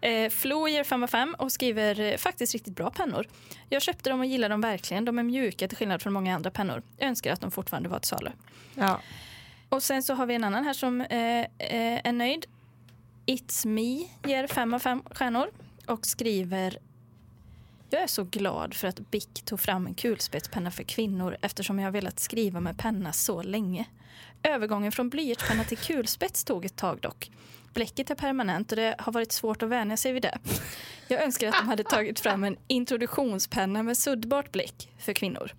Eh, Flo ger 5 av 5 och skriver eh, faktiskt riktigt bra pennor. Jag köpte dem och gillar dem verkligen. De är mjuka till skillnad från många andra pennor. Jag önskar att de fortfarande var till salu. Ja. Och sen så har vi en annan här som eh, eh, är nöjd. It's Me ger 5 av 5 stjärnor och skriver Jag är så glad för att Bic tog fram en kulspetspenna för kvinnor eftersom jag har velat skriva med penna så länge. Övergången från blyertspenna till kulspets tog ett tag dock. Bläcket är permanent och det har varit svårt att vänja sig vid det. Jag önskar att de hade tagit fram en introduktionspenna med suddbart bläck för kvinnor.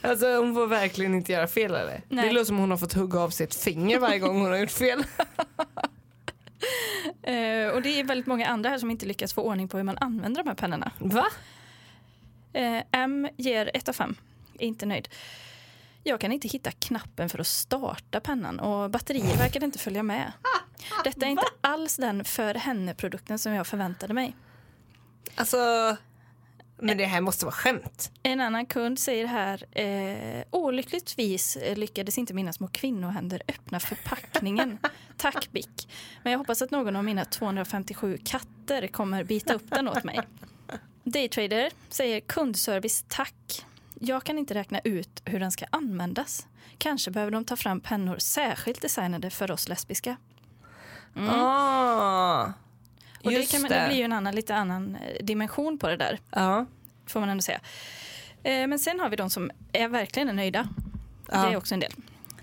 Alltså hon får verkligen inte göra fel eller? Nej. Det låter som hon har fått hugga av sitt finger varje gång hon har gjort fel. Eh, och det är väldigt många andra här som inte lyckas få ordning på hur man använder de här pennorna. Va? Eh, M ger 1 av 5. Inte nöjd. Jag kan inte hitta knappen för att starta pennan och batteriet verkar inte följa med. Detta är inte alls den för henne-produkten som jag förväntade mig. Alltså, men det här måste vara skämt. En annan kund säger här, eh, olyckligtvis lyckades inte mina små kvinnohänder öppna förpackningen. Tack Bic. Men jag hoppas att någon av mina 257 katter kommer bita upp den åt mig. Daytrader säger kundservice tack. Jag kan inte räkna ut hur den ska användas. Kanske behöver de ta fram pennor särskilt designade för oss lesbiska. Ah, Och det, kan man, det blir ju en annan, lite annan eh, dimension på det där. Ja. får man ändå säga. Eh, men sen har vi de som är verkligen är nöjda. Ja. Det är också en del.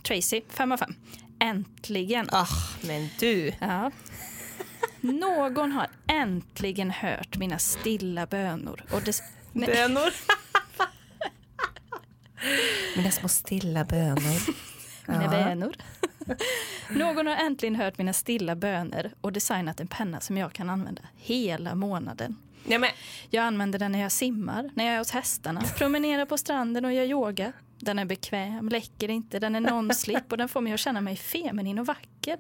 Tracy, 5 av 5. Äntligen. Ah, men du. Ja. Någon har äntligen hört mina stilla bönor. Och det, nej, Bönor. Mina små stilla bönor. mina Ja. bönor. Någon har äntligen hört mina stilla böner och designat en penna som jag kan använda hela månaden. Ja, men, Jag använder den när jag simmar, när jag är hos hästarna, promenerar på stranden och gör yoga. Den är bekväm, läcker inte, den är non-slip och den får mig att känna mig feminin och vacker.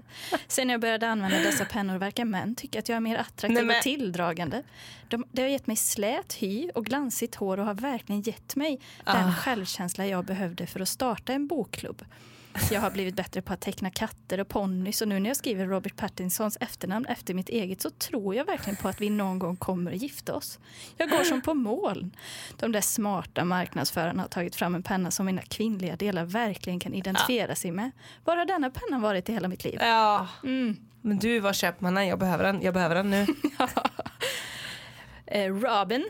Sen när jag började använda dessa pennor verkar män tycka att jag är mer attraktiv Nej, men- och tilldragande. De, det har gett mig slät hy och glansigt hår och har verkligen gett mig den Ah. självkänsla jag behövde för att starta en bokklubb. Jag har blivit bättre på att teckna katter och ponnys och nu när jag skriver Robert Pattinsons efternamn efter mitt eget så tror jag verkligen på att vi någon gång kommer att gifta oss. Jag går som på moln. De där smarta marknadsförarna har tagit fram en penna som mina kvinnliga delar verkligen kan identifiera sig med. Var har denna penna varit i hela mitt liv? ja. Mm. men du, var köper man den? Jag behöver den. Jag behöver den nu. Eh, Robin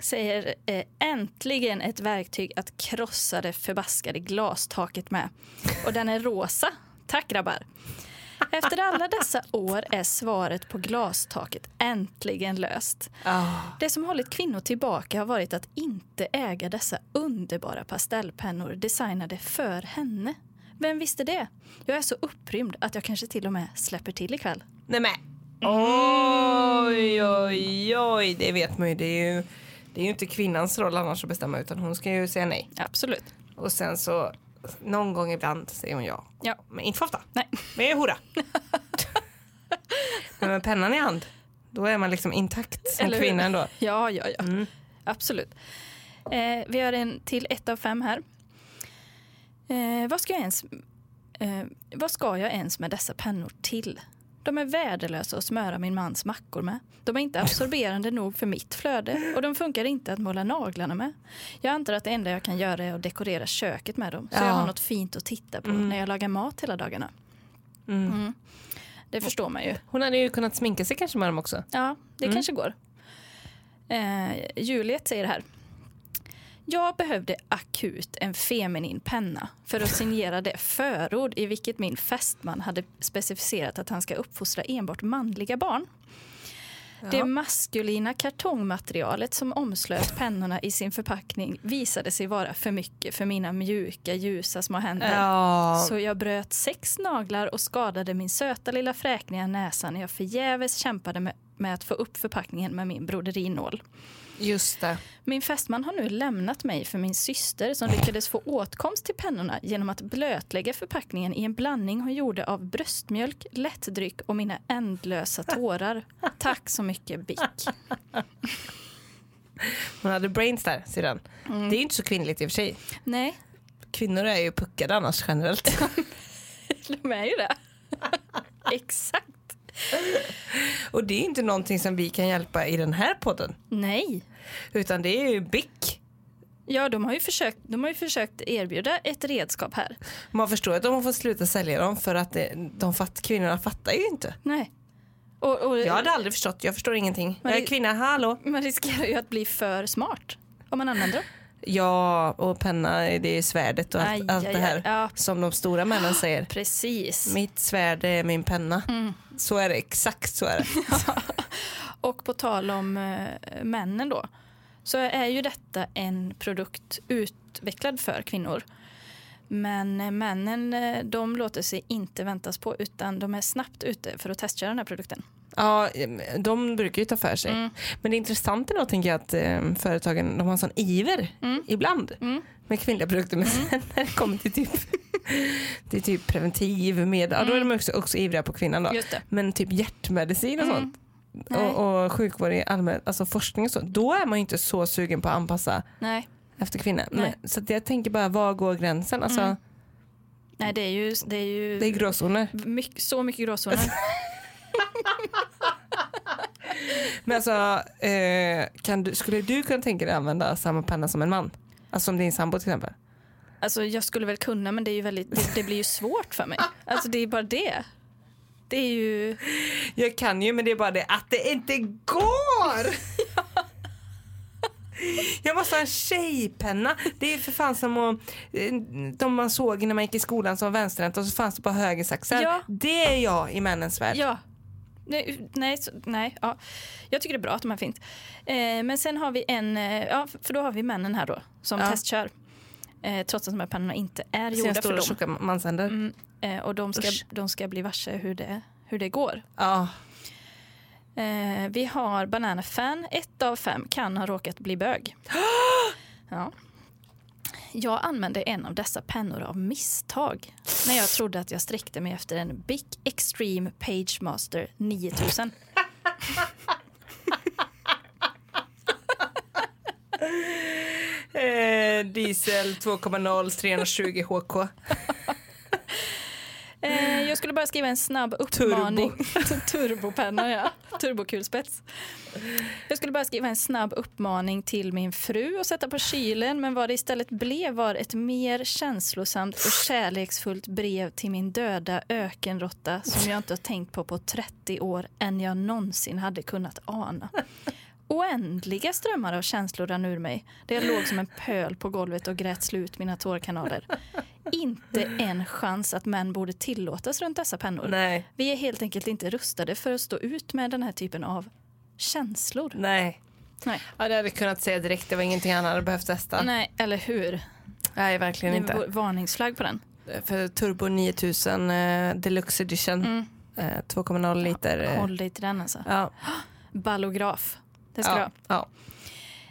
säger eh, äntligen ett verktyg att krossa det förbaskade glastaket med. Och den är rosa. Tack grabbar. Efter alla dessa år är svaret på glastaket äntligen löst. Ah. Det som hållit kvinnor tillbaka har varit att inte äga dessa underbara pastellpennor designade för henne. Vem visste det? Jag är så upprymd att jag kanske till och med släpper till ikväll. Nej men. Oj, oj, oj. Det vet man ju. Det är ju, det är ju inte kvinnans roll annars att bestämma utan hon ska ju säga nej. Absolut. Och sen så någon gång ibland säger hon ja. Ja. Men inte för ofta. Nej. Men hora. Men med pennan i hand, då är man liksom intakt som Eller kvinna ändå. Ja, ja, ja. Mm. Absolut. Eh, vi har en till ett av fem här. Eh, vad, ska jag ens, eh, vad ska jag ens med dessa pennor till? De är värdelösa att smöra min mans mackor med. De är inte absorberande nog för mitt flöde och de funkar inte att måla naglarna med. Jag antar att det enda jag kan göra är att dekorera köket med dem så Ja. jag har något fint att titta på Mm. när jag lagar mat hela dagarna. Mm. Mm. Det förstår man ju. Hon hade ju kunnat sminka sig kanske med dem också. Ja, det Mm. kanske går. Eh, Juliet säger här. Jag behövde akut en feminin penna för att signera det förord i vilket min fästman hade specificerat att han ska uppfostra enbart manliga barn. Det maskulina kartongmaterialet som omslöt pennorna i sin förpackning visade sig vara för mycket för mina mjuka, ljusa små händer. Ja, Så jag bröt sex naglar och skadade min söta lilla fräkniga näsa när jag förgäves kämpade med, med att få upp förpackningen med min broderinål. Just det. Min fästman har nu lämnat mig för min syster som lyckades få åtkomst till pennorna genom att blötlägga förpackningen i en blandning hon gjorde av bröstmjölk, lättdryck och mina ändlösa tårar. Tack så mycket Bic. Hon hade brains där, sedan. Mm. Det är ju inte så kvinnligt i och för sig. Nej, Kvinnor är ju puckade annars generellt. de är ju det. Exakt. Och det är inte någonting som vi kan hjälpa i den här podden. Nej. Utan det är ju Bic. Ja, de har, ju försökt, de har ju försökt erbjuda ett redskap här. Man förstår att de har fått sluta sälja dem för att det, de fatt, kvinnorna fattar ju inte. Nej. Och, och Jag hade aldrig förstått, jag förstår ingenting. Jag är kvinna, hallå. Man riskerar ju att bli för smart om man använder dem. Ja, och penna, det är svärdet och allt, Aj, allt det här. aj. Ja. Som de stora männen säger. Precis. Mitt svärd är min penna. Mm. Så är det, exakt så är det. Och på tal om eh, männen då, så är ju detta en produkt utvecklad för kvinnor. Men eh, männen eh, de låter sig inte väntas på utan de är snabbt ute för att testköra den här produkten. Ja, de brukar ju ta för sig. Mm. Men det intressanta då tänker jag att eh, företagen de har en sån iver Mm. ibland Mm. med kvinnliga produkter. Men sen när det kommer till typ, till typ preventiv med, ja, då är de också, också ivriga på kvinnan då. Men typ hjärtmedicin och Mm. sånt och, och sjukvård i allmän, alltså forskning och så, då är man ju inte så sugen på att anpassa Nej. efter kvinnor. Men, så jag tänker bara, var går gränsen? Alltså, Mm. Nej, det är ju, det är ju Det är gråzoner. mycket, så mycket gråzoner. Men alltså, eh, kan du, skulle du kunna tänka dig använda samma penna som en man? Alltså som din sambo till exempel? Alltså jag skulle väl kunna men det, är ju väldigt, det, det blir ju svårt för mig. Alltså det är bara det. Det är ju... Jag kan ju men det är bara det att det inte går! Jag måste ha en tjejpenna. Det är för fan som att, eh, de man såg när man gick i skolan som var vänsterhänt och så fanns det på högersaxar. Ja. Det är jag i männens värld. Ja. Nej, nej, nej ja. Jag tycker det är bra att de här finns. Eh, men sen har vi en, eh, ja, för då har vi männen här då som Ja. testkör. Eh, trots att de här pennorna inte är Sina gjorda för dem. tjocka. Mm, eh, och de ska, Usch. de ska bli varse hur det, hur det går. Ja. Eh, vi har Banana Fan, ett av fem kan ha råkat bli bög. ja. Jag använde en av dessa pennor av misstag när jag trodde att jag sträckte mig efter en Bic Extreme Pagemaster 9000. Eh, diesel 2.0 320 HK. Eh, jag skulle bara skriva en snabb uppmaning. Turbopenna, ja. Turbokulspets. Jag skulle bara skriva en snabb uppmaning till min fru att sätta på kylen men vad det istället blev var ett mer känslosamt och kärleksfullt brev till min döda ökenråtta som jag inte har tänkt på på 30 år än jag någonsin hade kunnat ana. Oändliga strömmar av känslor rann ur mig där jag låg som en pöl på golvet och grät slut mina tårkanaler. Inte en chans att män borde tillåtas runt dessa pennor. Nej, Vi är helt enkelt inte rustade för att stå ut med den här typen av känslor. nej. Nej, Ja, det hade jag kunnat säga direkt. Det var ingenting han hade behövt testa. Nej eller hur? Nej, verkligen inte. var varningsflagg på den. För Turbo 9000 eh, Deluxe Edition. Mm. Eh, 2,0 liter. Eh, Håll dig till den alltså. ja, Ballograf. Det ska ja, ja.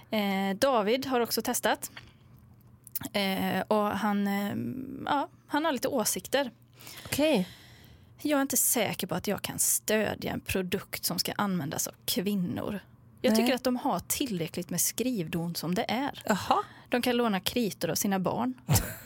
du ha. Eh, David har också testat. Eh, och han, eh, ja, han har lite åsikter. Okej. Jag är inte säker på att jag kan stödja en produkt som ska användas av kvinnor. Jag Nej. tycker att de har tillräckligt med skrivdon som det är. Jaha. De kan låna kritor av sina barn.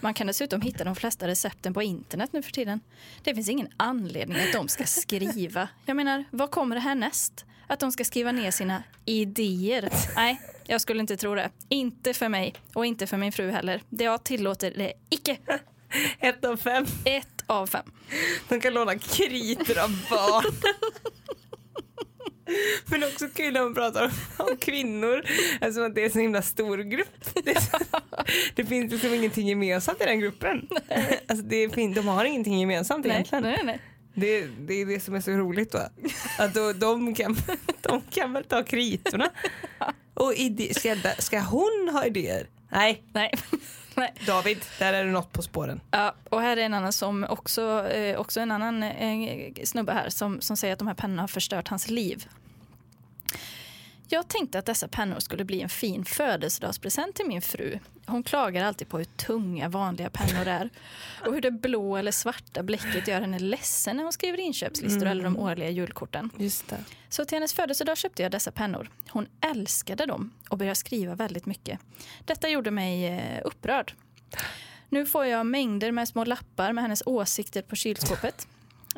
Man kan dessutom hitta de flesta recepten på internet nu för tiden. Det finns ingen anledning att de ska skriva. Jag menar, vad kommer det här näst? Att de ska skriva ner sina idéer? Nej, jag skulle inte tro det. Inte för mig och inte för min fru heller. Det jag tillåter det icke. Ett av fem. Ett av fem. De kan låna kritor av barn. Men också kul när man pratar om, kvinnor, alltså att det är en så himla stor grupp. Det, är så, det finns liksom ingenting gemensamt i den gruppen. Alltså det är, fin- de har ingenting gemensamt Nej, egentligen. nej, nej. Det, det är det som är så roligt va? Att då, de, kan, de kan väl ta kritorna. Och ide, ska, ska hon ha idéer? Nej, Nej. Nej. David, där är det något på spåren. Ja, och här är en annan som också, eh, också en annan eh, snubbe här som, som säger att de här pennorna har förstört hans liv. Jag tänkte att dessa pennor skulle bli en fin födelsedagspresent till min fru. Hon klagar alltid på hur tunga vanliga pennor är och hur det blå eller svarta bläcket gör henne ledsen när hon skriver inköpslistor eller de årliga julkorten. Just det. Så till hennes födelsedag köpte jag dessa pennor. Hon älskade dem och började skriva väldigt mycket. Detta gjorde mig eh, upprörd. Nu får jag mängder med små lappar med hennes åsikter på kylskåpet.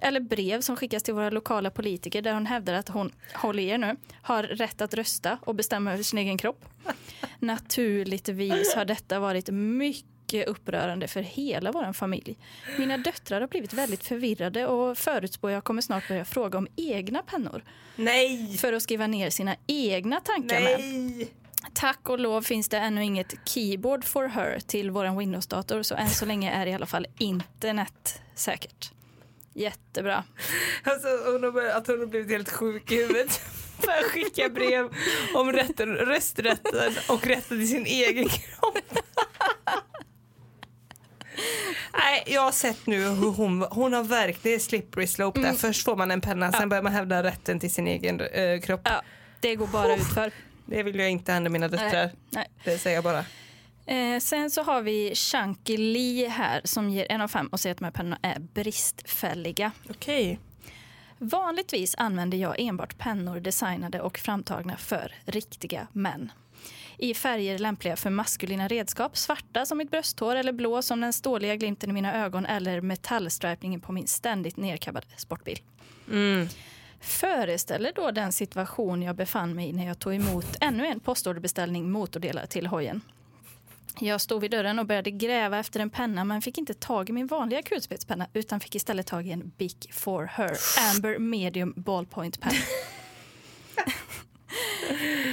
Eller brev som skickas till våra lokala politiker där hon hävdar att hon, håll er nu, har rätt att rösta och bestämma över sin egen kropp. Naturligtvis har detta varit mycket upprörande för hela vår familj. Mina döttrar har blivit väldigt förvirrade och förutspår jag kommer snart börja fråga om egna pennor Nej! för att skriva ner sina egna tankar med. Nej! Tack och lov finns det ännu inget keyboard for her till vår Windows-dator så än så länge är i alla fall internet säkert. Jättebra. Alltså, hon har att hon har blivit helt sjuk i huvudet. För att skicka brev om rätten, rösträtten och rätten till sin egen kropp. Nej, jag har sett nu hur hon, hon har verkligen slippery slope där. Först får man en penna, sen börjar man hävda rätten till sin egen eh, kropp. Ja, det går bara ut för. Det vill jag inte hända mina döttrar. Nej. Det säger jag bara. Eh, sen så har vi Chunky Lee här som ger en av fem och säger att de här pennorna är bristfälliga. Okej. Vanligtvis använder jag enbart pennor designade och framtagna för riktiga män. I färger lämpliga för maskulina redskap, svarta som mitt brösthår eller blå som den ståliga glimten i mina ögon eller metallstripningen på min ständigt nerkabbade sportbil. Mm. Föreställer då den situation jag befann mig i när jag tog emot ännu en postorderbeställning motordelar till hojen. Jag stod vid dörren och började gräva efter en penna men fick inte tag i min vanliga kulspetspenna utan fick istället tag i en Bic for her Amber Medium Ballpoint Pen.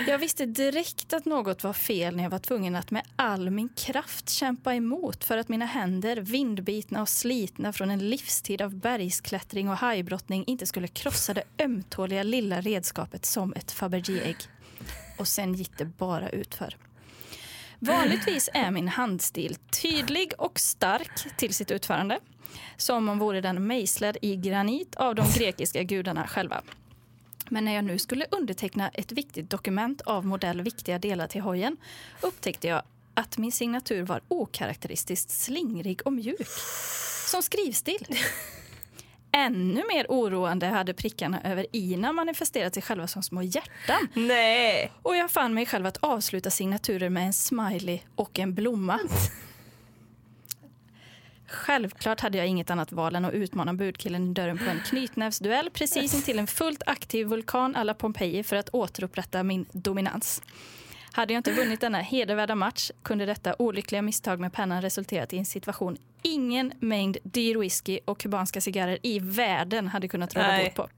Jag visste direkt att något var fel när jag var tvungen att med all min kraft kämpa emot för att mina händer, vindbitna och slitna från en livstid av bergsklättring och hajbrottning inte skulle krossa det ömtåliga lilla redskapet som ett Fabergé-ägg. Och sen gick det bara utför. Vanligtvis är min handstil tydlig och stark till sitt utförande. Som om vore den mejslad i granit av de grekiska gudarna själva. Men när jag nu skulle underteckna ett viktigt dokument av modell viktiga delar till hojen upptäckte jag att min signatur var okaraktäristiskt slingrig och mjuk. Som skrivstil. Ännu mer oroande hade prickarna över ina manifesterat sig själva som små hjärtan. Nej! Och jag fann mig själv att avsluta signaturer med en smiley och en blomma. Självklart hade jag inget annat val än att utmana budkillen i dörren på en knytnävsduell precis intill en fullt aktiv vulkan alla Pompeji för att återupprätta min dominans. Hade jag inte vunnit denna hedervärda match kunde detta olyckliga misstag med pennan resulterat i en situation ingen mängd dyr whisky och kubanska cigarrer i världen hade kunnat råda bot på.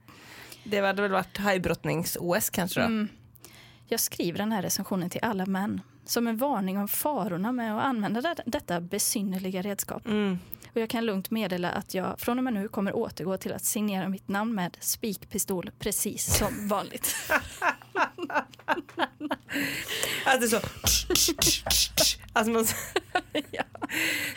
Det hade väl varit hajbrottnings-OS kanske då? Mm. Jag skriver den här recensionen till alla män som en varning om farorna med att använda det- detta besynnerliga redskap. Mm. Och jag kan lugnt meddela att jag från och med nu kommer återgå till att signera mitt namn med spikpistol precis som vanligt. Alltså så... Alltså man, Ja.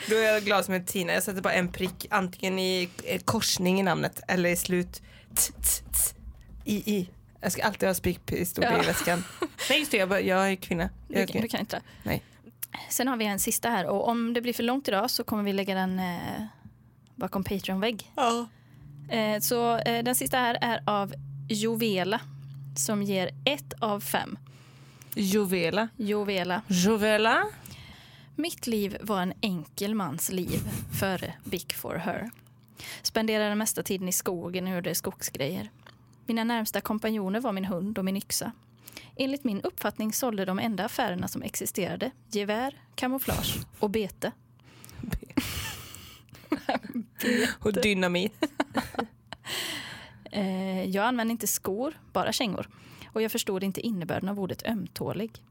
då är jag glad som en tina. Jag sätter bara en prick antingen i en korsning i namnet eller i slut. T, t, t, I, i. Jag ska alltid ha spikpistol Ja. i väskan. Nej just det, jag, bara, jag är kvinna. Jag är Du, kvinna. du kan inte. Nej. Sen har vi en sista här och om det blir för långt idag så kommer vi lägga den eh, bakom Patreon-vägg. Ja. Eh, så eh, den sista här är av Jovela som ger ett av fem. Jovela. Jovela. Jovela. Mitt liv var en enkel mans liv före Big for her. Spenderade mesta tiden i skogen och gjorde skogsgrejer. Mina närmsta kompanjoner var min hund och min yxa. Enligt min uppfattning sålde de enda affärerna som existerade gevär, kamouflage och bete. Och dynamit. Eh, jag använde inte skor, bara kängor. Och jag förstod inte innebörden av ordet ömtålig.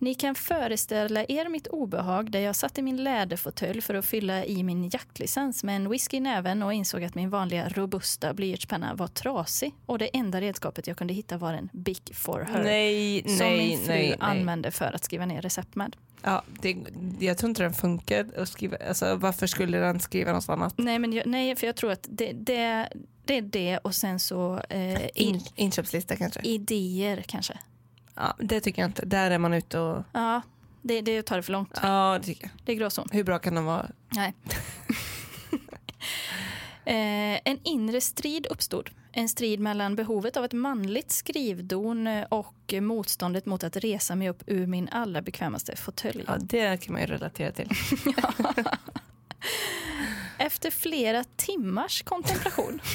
Ni kan föreställa er mitt obehag där jag satt i min läderfåtölj för att fylla i min jaktlicens med en whisky i näven och insåg att min vanliga robusta blyertspenna var trasig och det enda redskapet jag kunde hitta var en Bic for her Nej, som nej, min fru nej, använde för att skriva ner recept med. Ja, det, jag tror inte den funkar att skriva. Alltså, varför skulle den skriva något annat? Nej, men jag, nej för jag tror att det, det, det är det och sen så eh, In, inköpslista kanske? idéer kanske. Ja, det tycker jag inte. Där är man ute och... Ja, det, det tar det för långt. Ja, det tycker jag. Det är gråzon. Hur bra kan de vara? Nej. eh, en inre strid uppstod. En strid mellan behovet av ett manligt skrivdon eh, och motståndet mot att resa mig upp ur min allra bekvämaste fåtölj. Ja, det kan man ju relatera till. Efter flera timmars kontemplation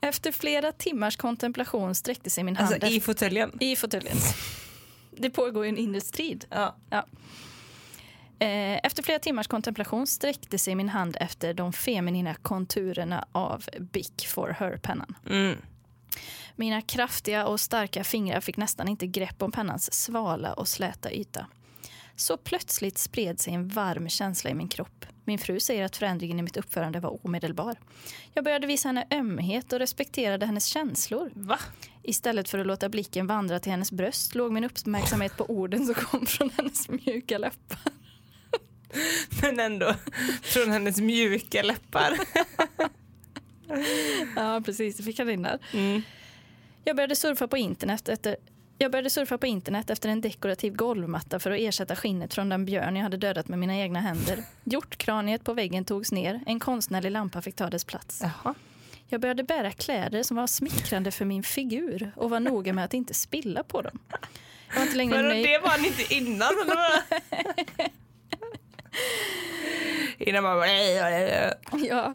Efter flera timmars kontemplation sträckte sig min hand Alltså i fåtöljen? i fåtöljen. Det pågår ju en inre strid. Ja. Eh, Efter flera timmars kontemplation sträckte sig min hand efter de feminina konturerna av Bic for her-pennan. Mm. Mina kraftiga och starka fingrar fick nästan inte grepp om pennans svala och släta yta. Så plötsligt spred sig en varm känsla i min kropp. Min fru säger att förändringen i mitt uppförande var omedelbar. Jag började visa henne ömhet och respekterade hennes känslor. Va? Istället för att låta blicken vandra till hennes bröst låg min uppmärksamhet på orden som kom från hennes mjuka läppar. Men ändå från hennes mjuka läppar. Ja, precis. Det fick han in där. Mm. Jag började surfa på internet efter jag började surfa på internet efter en dekorativ golvmatta för att ersätta skinnet från den björn jag hade dödat med mina egna händer. Hjortkraniet på väggen togs ner, en konstnärlig lampa fick ta dess plats. Jaha. Jag började bära kläder som var smickrande för min figur och var noga med att inte spilla på dem. Jag var inte längre Men nöjd. det var han inte innan? Innan man bara... Ja.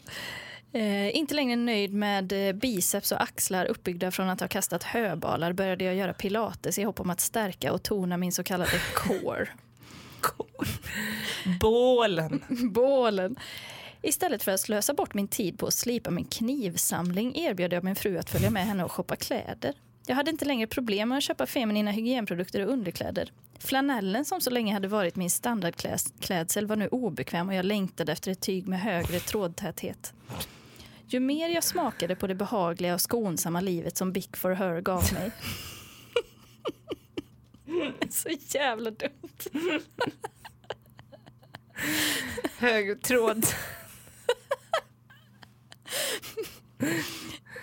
Eh, inte längre nöjd med eh, biceps och axlar uppbyggda från att ha kastat höbalar började jag göra pilates i hopp om att stärka och tona min så kallade core. Bålen. Bålen. Istället för att slösa bort min tid på att slipa min knivsamling erbjöd jag min fru att följa med henne och shoppa kläder. Jag hade inte längre problem med att köpa feminina hygienprodukter och underkläder. Flanellen som så länge hade varit min standardklädsel var nu obekväm och jag längtade efter ett tyg med högre trådtäthet. Ju mer jag smakade på det behagliga och skonsamma livet som Bic for her gav mig. så jävla dumt. Hög tråd.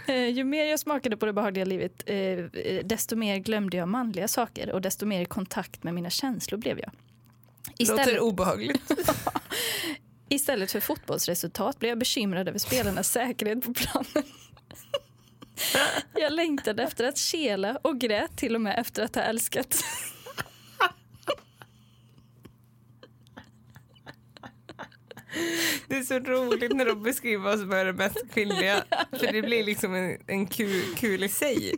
Eh, ju mer jag smakade på det behagliga livet, eh, eh, desto mer glömde jag manliga saker och desto mer i kontakt med mina känslor blev jag. Istället, Låter obehagligt. istället för fotbollsresultat blev jag bekymrad över spelarnas säkerhet på planen. Jag längtade efter att kela och grät till och med efter att ha älskat. Det är så roligt när de beskriver vad som är det mest kvinnliga. För det blir liksom en, en kul, kul i sig.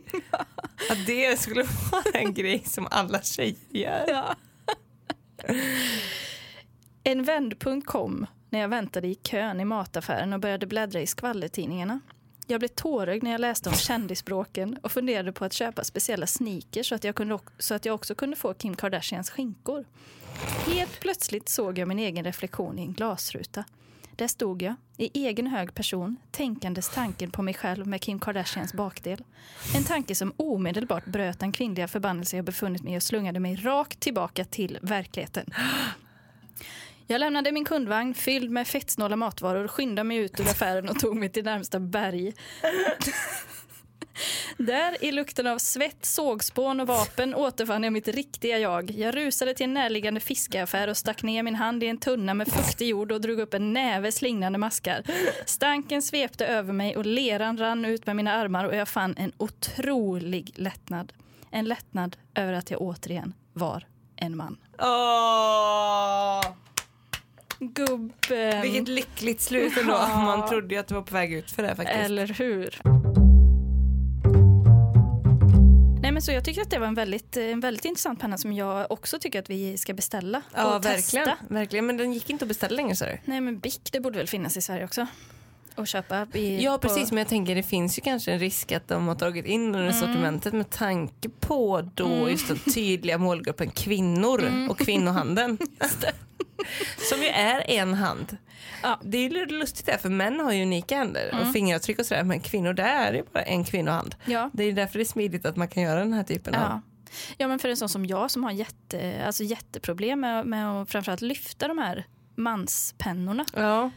Att det skulle vara en grej som alla tjejer gör. Ja. En vändpunkt kom när jag väntade i kön i mataffären och började bläddra i skvallertidningarna. Jag blev tårögd när jag läste om kändisbråken och funderade på att köpa speciella sneakers så att, jag kunde, så att jag också kunde få Kim Kardashians skinkor. Helt plötsligt såg jag min egen reflektion i en glasruta. Där stod jag, i egen hög person, tänkandes tanken på mig själv med Kim Kardashians bakdel. En tanke som omedelbart bröt den kvinnliga förbannelse jag befunnit mig i och slungade mig rakt tillbaka till verkligheten. Jag lämnade min kundvagn fylld med fettsnåla matvaror, skyndade mig ut ur affären och tog mig till närmsta berg. Där i lukten av svett, sågspån och vapen återfann jag mitt riktiga jag. Jag rusade till en närliggande fiskaffär och stack ner min hand i en tunna med fuktig jord och drog upp en näve slingrande maskar. Stanken svepte över mig och leran rann ut med mina armar och jag fann en otrolig lättnad. En lättnad över att jag återigen var en man. Oh. Gubben. vilket lyckligt slut ändå. Ja. Man trodde ju att det var på väg ut för det faktiskt. Eller hur? Nej, men så jag tycker att det var en väldigt, en väldigt intressant penna som jag också tycker att vi ska beställa ja, och verkligen. testa. verkligen. Men den gick inte att beställa längre så. Nej, men Bic, det borde väl finnas i Sverige också? Att köpa. I, Ja på- precis, men jag tänker det finns ju kanske en risk att de har tagit in under sortimentet med tanke på då just den tydliga målgruppen kvinnor och kvinnohandeln. Som ju är en hand. Ja. Det är ju lustigt där, för män har ju unika händer och fingeravtryck och sådär, men kvinnor där är det ju bara en kvinnohand. Ja. Det är därför det är smidigt att man kan göra den här typen av... Ja. ja, men för en sån som jag som har jätte, alltså jätteproblem med, med att framförallt lyfta de här manspennorna. Ja.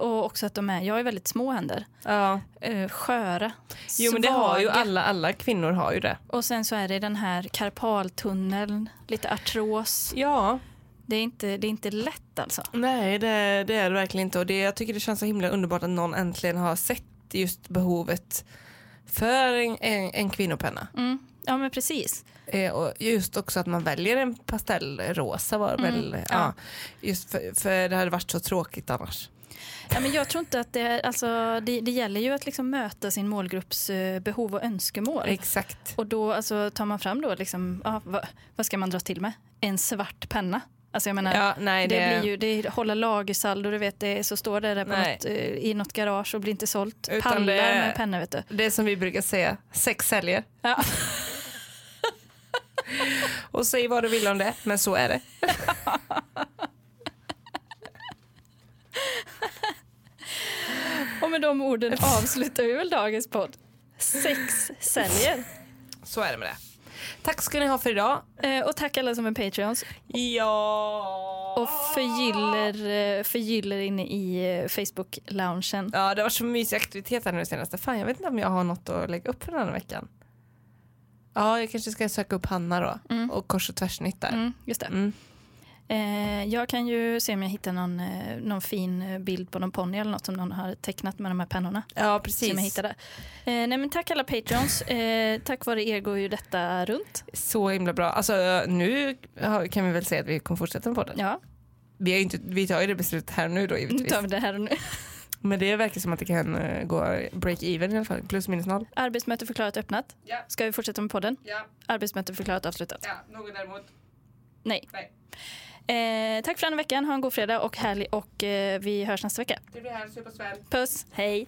Och också att de är, jag har väldigt små händer. ja. Eh, sköra, Jo men det har ju alla, alla kvinnor har ju det. Och sen så är det den här karpaltunneln, lite artros. Ja, Det är inte, det är inte lätt alltså. nej det, det är det verkligen inte och det, jag tycker det känns så himla underbart att någon äntligen har sett just behovet för en, en, en kvinnopenna. Mm. Ja men precis. Eh, och just också att man väljer en pastellrosa var väl, ja. ja. just för, för det hade varit så tråkigt annars. Ja, men jag tror inte att det, alltså, det, det gäller ju att liksom möta sin målgrupps eh, behov och önskemål. Exakt. Och då alltså, tar man fram då, liksom, ja, vad, vad ska man dra till med? En svart penna. Alltså jag menar, Ja, nej, det, det, blir ju, det hålla lagersaldo, du vet, det, så står det där på något, eh, i något garage och blir inte sålt. Utan Pallar det- med pennor vet du. det är som vi brukar säga, sex säljer. Ja. Och säg vad du vill om det, men så är det. Och med de orden avslutar vi väl dagens podd. Sex säljer. Så är det med det. Tack ska ni ha för idag. Eh, och tack alla som är Patreons. Ja. Och förgyller, eh, förgyller inne i eh, Facebook-loungen. Ja, det har varit så mysig aktivitet här nu senaste. Fan, jag vet inte om jag har något att lägga upp för den här veckan. Ja, jag kanske ska söka upp Hanna då Mm. och kors och tvärsnitt där. Mm, just det. Mm. Eh, jag kan ju se om jag hittar någon, eh, någon fin eh, bild på någon ponny eller något som någon har tecknat med de här pennorna. Ja, Som jag precis. hittade. Nej, men tack alla Patreons. Tack vare er går ju detta runt. Så himla bra. Alltså, nu kan vi väl säga att vi kommer fortsätta med podden. Ja, Vi, inte, vi tar ju det beslutet här nu då nu givetvis. tar vi det här och nu. Men det verkar som att det kan gå break-even i alla fall. Plus minus noll. Arbetsmöte förklarat öppnat. Ja. Ska vi fortsätta med podden? Ja, Arbetsmöte förklarat avslutat. ja. Någon däremot? Nej. Nej. Eh, tack för den veckan. Ha en god fredag och härlig och eh, vi hörs nästa vecka. Det blir här, supersväl. Puss, hej.